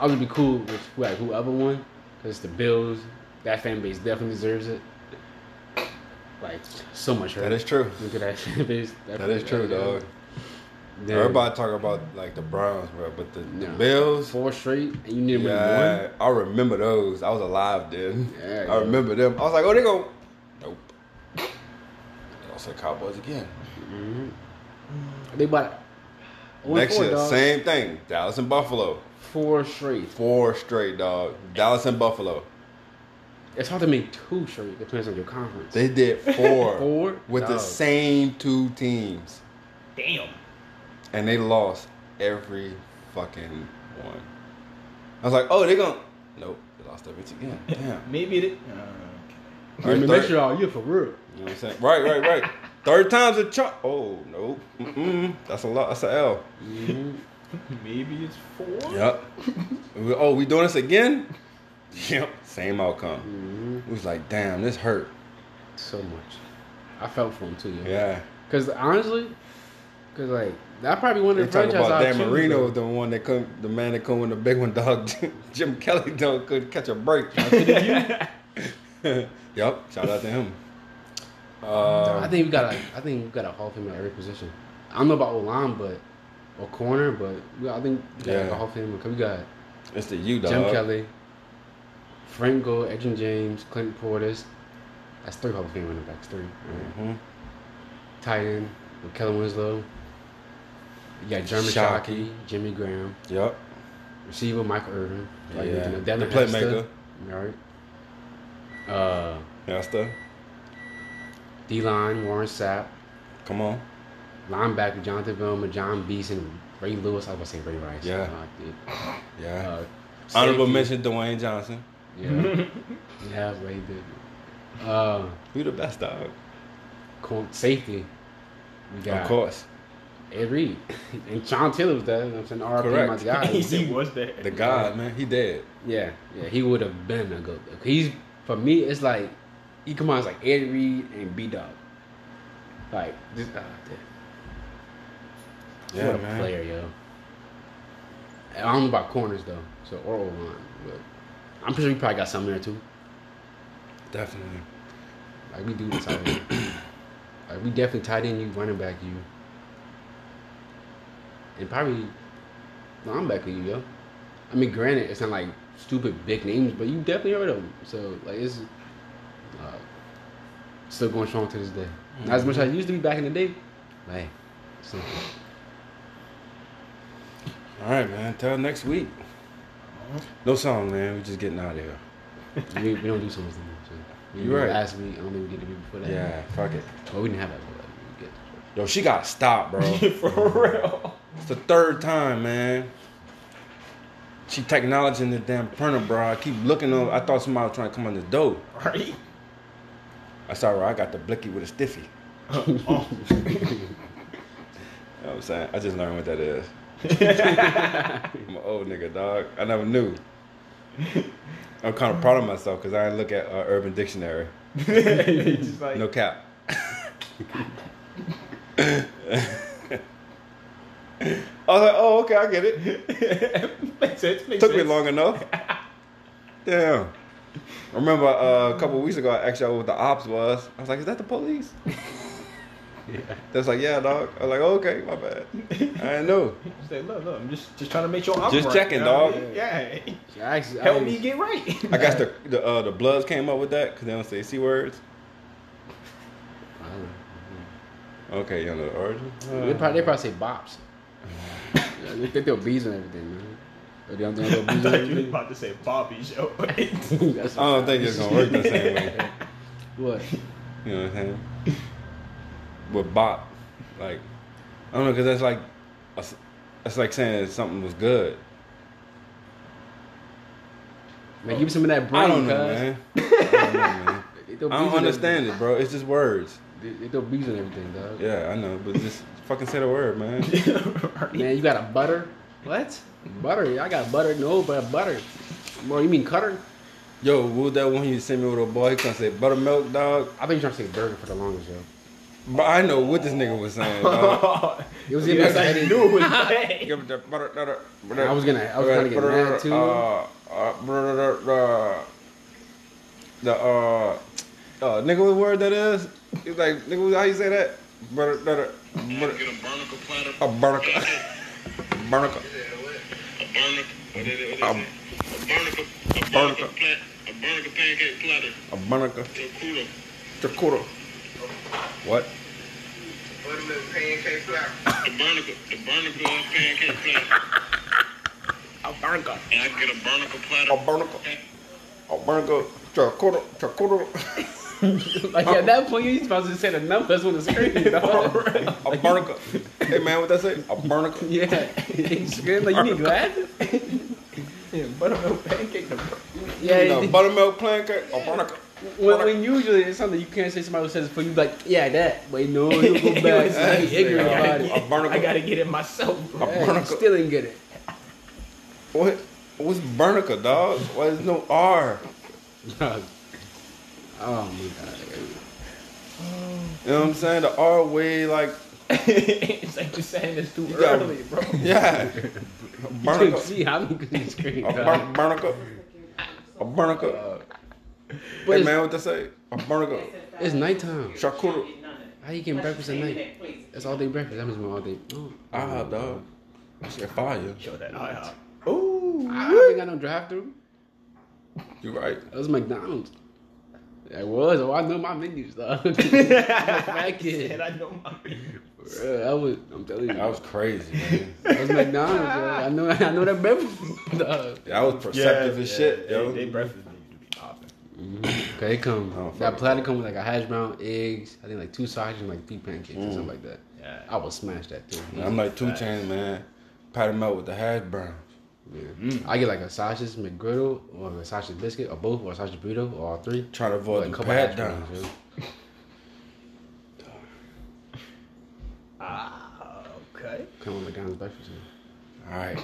I would be cool with like whoever won, because the Bills, that fan base definitely deserves it. Like so much that is true. Look at that fan base. That is true, dog. Then Everybody talk about like the Browns, bro, but the, the No. Bills. four straight, and you need to win one. I remember those. I was alive then. Yeah, I yeah. remember them. I was like, oh, they go. Nope. They also Cowboys again. Mm-hmm. They bought oh, Next four, year, dog. same thing. Dallas and Buffalo. Four straight. Four straight, dog. Dallas and Buffalo. It's hard to make two straight. Depends on your conference. They did four. Four? With the same two teams. Damn. And they lost every fucking one. I was like, oh, they're going to. Nope. They lost every again. Damn. Maybe it. Uh, I mean, Alright, make third- sure all you for real. You know what I'm saying? Right, right, right. Third time's a charm. Oh, no. Mm-mm. That's a lot. That's an L. maybe it's four. Yep. Oh, we doing this again? Yep. Same outcome. It was like, damn, this hurt. So much. I felt for him too. Yeah. Cause honestly, cause like that probably one of the talk franchise about I Dan Marino, though. was the one that come, the man that come with the big one, dog. Jim Kelly, dog, couldn't catch a break. yep. Shout out to him. I Uh, think we got a, I think we got a Hall of Fame at every position. I don't know about O line, but or corner, but we, I think we got Yeah. a Hall of we got it's the dog. Jim Kelly, Frank Gore, Edgerrin James, Clinton Portis. That's three Hall of Fame running backs. Three. Right? Mhm. Tight end with Kellen Winslow. You got Jeremy Shockey. Jimmy Graham. Yep. Receiver Michael Irvin. Like Yeah. you know, Devin The playmaker. Hester. All right. Uh, Master. D line, Warren Sapp. Come on. Linebacker, Jonathan Vilma, Jon Beason, Ray Lewis. I was going to say Ray Rice. Yeah. No, I did. Yeah. Uh, Honorable mention, Dwayne Johnson. Yeah. yeah, Ray did. Uh, You the best, dog. cor- safety. We got Of course. Ed Reed. and Sean Taylor was there. I'm saying RP Correct. my guy. he He- said, "What's that?" The God, man. He dead. Yeah, yeah, he would have been a good. He's for me. It's like he come on as like Ed Reed and B Dog. Like this, uh, Yeah, what a man. player, yo. I don't know about corners though, so or O line, but I'm pretty sure he probably got some there too. Definitely. Like we do this out here. Like we definitely tight end you, running back you, and probably linebacker you, yo. I mean, granted, it's not like stupid big names, but you definitely heard of them. So like it's uh, still going strong to this day. Not as much as I used to be back in the day, but hey. All right, man. Till next week. Uh-huh. No song, man. We just getting out of here. we, we don't do songs anymore. So we You're right. Last week, I don't think we did it before that. Yeah, fuck it. Well, we didn't have that. Like, we Yo, she got stopped, bro. For real. It's the third time, man. She technology the damn printer, bro. I keep looking over. I thought somebody was trying to come on the door. Right. I saw her. I got the blicky with a stiffy. Uh, oh. You know what I'm saying? I just learned what that is. I'm an old nigga, dog. I never knew. I'm kind of proud of myself because I didn't look at uh, Urban Dictionary. like No cap. I was like, oh, okay, I get it. makes sense. Makes Took me long enough. Damn. I remember uh, a couple weeks ago, I asked y'all what the ops was. I was like, is that the police? They was like, yeah, dog. I was like, oh, okay, my bad. I didn't know. Just like, look, look, I'm just just trying to make sure I'm Just right, checking, you know dog. I mean? Yeah. I actually, Help I me get right. I guess the the, uh, the Bloods came up with that because they don't say c words. I don't know. Okay, you know the origin. They probably, they probably say bops. yeah, they think they're bees and everything, man. Or they don't think they're I thought and you was about to say Bobby show. I don't think it's gonna work the same way. what. You know what I'm saying? With bop, like I don't know, because that's like a s- that's like saying that something was good. Man, give me some of that brain, I don't know, cuz. man. I don't know, man. I don't understand it, bro. It's just words. They, they throw bees and everything, dog. Yeah, I know, but just fucking say the word, man. Man, you got a butter? What? Butter? I got butter. No, but butter. Bro, you mean cutter? Yo, what was that one you sent me with a boy? He gonna say buttermilk, dog. I think you're trying to say burger for the longest, yo. But I know what this nigga was saying, dog. It was Yeah, in it's my knew it was bad. I was gonna- I was gonna get mad, too. Uh, uh, butter, butter, butter. the uh, uh, nigga, what word that is? It's like nigga, how you say that? Butter, butter, butter. Get a barnacle platter. A barnacle. barnacle. A barnacle. What is it? What Um, is it? A barnacle. A barnacle. barnacle plat. A barnacle pancake platter. A barnacle. Chocudo. Chakura. What? Buttermilk pancake platter. The barnacle. The barnacle pancake platter. A barnacle. And I can get a barnacle platter. A barnacle. A barnacle. Chakura. Chakura. Like at that point, you supposed to say the numbers on the screen, dog. A barnacle. Hey man, what that say? A barnacle. yeah. It's good. Like you need glasses. Yeah, buttermilk pancake. Yeah. You know, buttermilk pancake. A barnacle. When, when usually it's something you can't say somebody says it for you, like yeah that. But no, you go It back. was and like, be ignorant a about it. A barnacle. I gotta get it myself. bro. A Yeah, you barnacle. still didn't get it. What? What's barnacle, dog? Why there's no R? Oh my god. You know what I'm saying? The R way like it's like you're saying it's too got- early, bro. yeah. A You couldn't barnacle. see how many good screen. A bar- barnacle. A barnacle. But Hey it's, man, what they say? A barnacle. it's nighttime. Charcuterie. How you getting breakfast at night? That's all day breakfast. That means we're all day. Oh. Ah, dog. That shit fire. Show that IHOP. Ooh. I ain't got no drive through. You right. That was McDonald's. It was. Oh, I know my menus, dog. I'm a fat kid. And I know my Bruh, that was. I'm telling you. That was crazy, man. That was McDonald's, yo. I know. I know that breakfast. dog. That was perceptive as shit, they, yo. They breakfast need to be. Okay, it come. Oh, that it. platter come with like a hash brown, eggs. I think like two sausages, and like three pancakes or something mm. like that. Yeah. I would smash that too. I'm like two chains, man. Pat him out with the hash brown. Yeah. Mm. I get like a sausage McGriddle or a sausage biscuit or both or a sausage burrito or all three. Trying to avoid Like a the couple pat hash downs. browns. Ah, okay. Come on McDonald's breakfast. All right.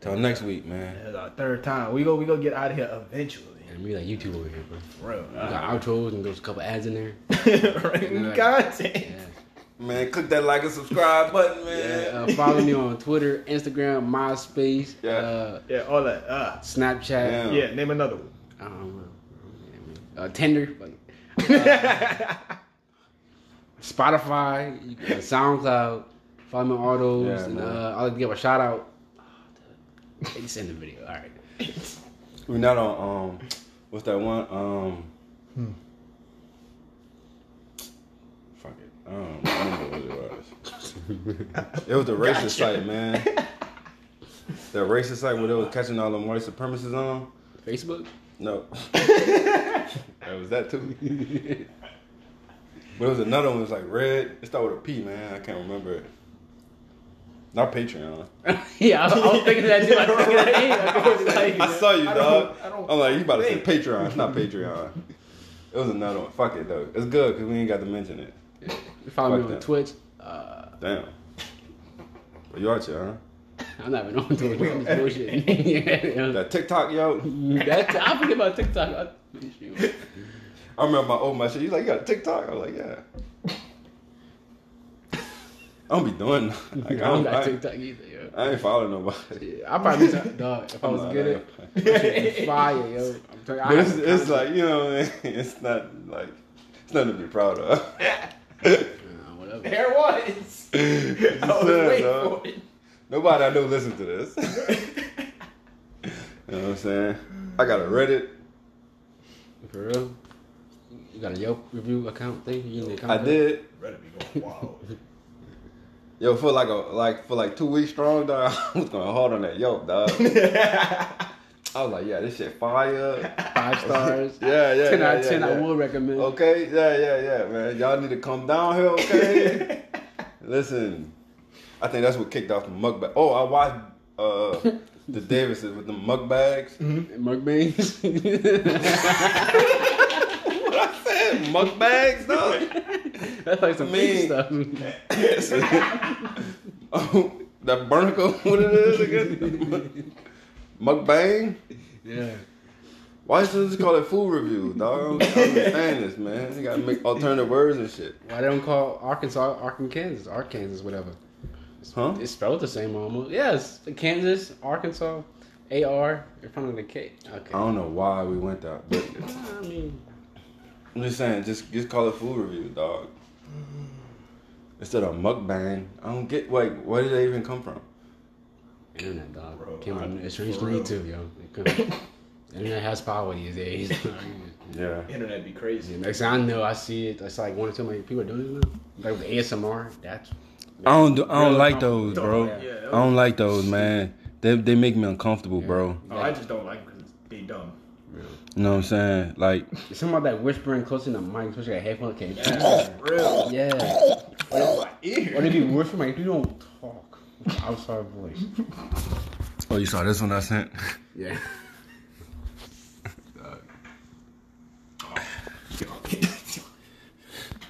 Till next week, man. That's our third time. We go. We go get out of here eventually. And we like YouTube over here, bro. For real. We got outros and there's a couple ads in there. right. Yeah. Content. Yeah. Man, click that like and subscribe button, man. Yeah, uh, follow me on Twitter, Instagram, MySpace, Yeah. uh, Yeah. All that. Ah. Snapchat. Yeah. Yeah. Name another one. I don't know. Uh, Tinder, uh, Spotify, you can- uh, SoundCloud. Follow me on all those. Yeah, and uh, I'll give a shout out. It's in the video. All right. We're not on um what's that one? Um Fuck it. I don't remember what it was. it was the racist site, man. The racist site where they was catching all the white supremacists on. Facebook. No. that was that too. But it was another one, it was like red. It started with a P, man. I can't remember it. Not Patreon. yeah, I, I was thinking that too. I was thinking that. Hey, I like, I saw you, I dog. I am like, you about to say. Patreon. It's not Patreon. It was another one. Fuck it, though. It's good because we ain't got to mention it. You follow me on. Twitch. Uh, Damn. But you out here, huh? I'm not even on Twitch. I'm just bullshitting. yeah, yeah. That TikTok, yo. That, I forget about TikTok. I, I remember my old my shit. You like, you got a TikTok? I was like, yeah. I don't be doing. Like, I I, don't don't, got TikTok either. Yo. I ain't following nobody. Yeah, I probably be dog. If I was I'm to get not- it, that fire, yo. I'm telling you, I But it's, it's like you know, what I mean? it's not like it's nothing to be proud of. Nah, whatever. There was. I was saying, waiting dog. for it. Nobody I know listen to this. you know what I'm saying? I got a Reddit. For real. You got a Yelp review account thing? You need to I did. Ready be going wild. Yo, for like a like for like two weeks strong, dog. I was going hard on that Yelp, dog. I was like, yeah, this shit fire. Five stars. Yeah, yeah, 10 yeah, out of yeah, 10 I yeah. would recommend. Okay, yeah, yeah, yeah, man. Y'all need to come down here, okay? Listen, I think that's what kicked off the mukbang. Oh, I watched uh, the Davises with the mukbags. And Mukbangs. What I said, Mukbangs, dog. That's like some mean- stuff. oh, that Barnacle, what it is again? Mukbang? yeah. Why should they just call it food review, dog? I don't, understand this, man. You gotta make alternative words and shit. Why they don't call Arkansas Arkansas, Arkansas, whatever? Huh? It's spelled the same almost. Yes, Kansas, Arkansas, AR in front of the K. Okay. I don't know why we went that, but I mean, I'm just saying, just just call it food review, dog. Mm-hmm. Instead of mukbang, I don't get like where did they even come from? internet dog. Bro, Came I- on. It's strange to me too, yo. It could- internet has power these days. Yeah. Internet be crazy. Next thing I know, I see it. It's like one or two like people are doing it now. Like with ASMR. That's I don't do, I don't Real like comfortable. those, bro. Yeah, I don't like those, man. They they make me uncomfortable, bro. Oh, I just don't like them because they dumb. You know what I'm saying? Like, It's something about that whispering close in the mic, especially a headphone. Okay. Real. Yeah. My ear. Or they be whispering like you don't talk with outside voice. oh, you saw this one I sent? Yeah.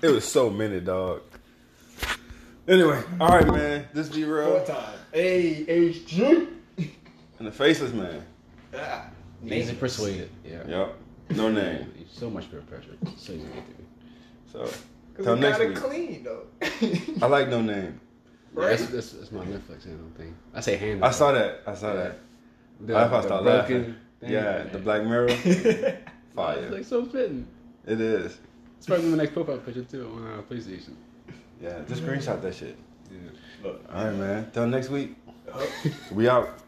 It was so many, dog. Anyway, all right, man. This be Four real. time. A H G. And the faceless man. Ah. Easy persuaded. Yeah. Yep. No name. So much peer pressure. So easy to get through. So, till we next got it week. clean though. I like no name. Yeah, Right? that's, that's, that's my Netflix handle thing. I say handle. I saw that. I saw that. The, I thought I the start laughing. thing. Yeah, the Black Mirror. Fire. It's like so fitting. It is. It's probably my next profile picture too on our PlayStation. Yeah, just screenshot that shit. Yeah. Look. All right, man. Till next week. We out.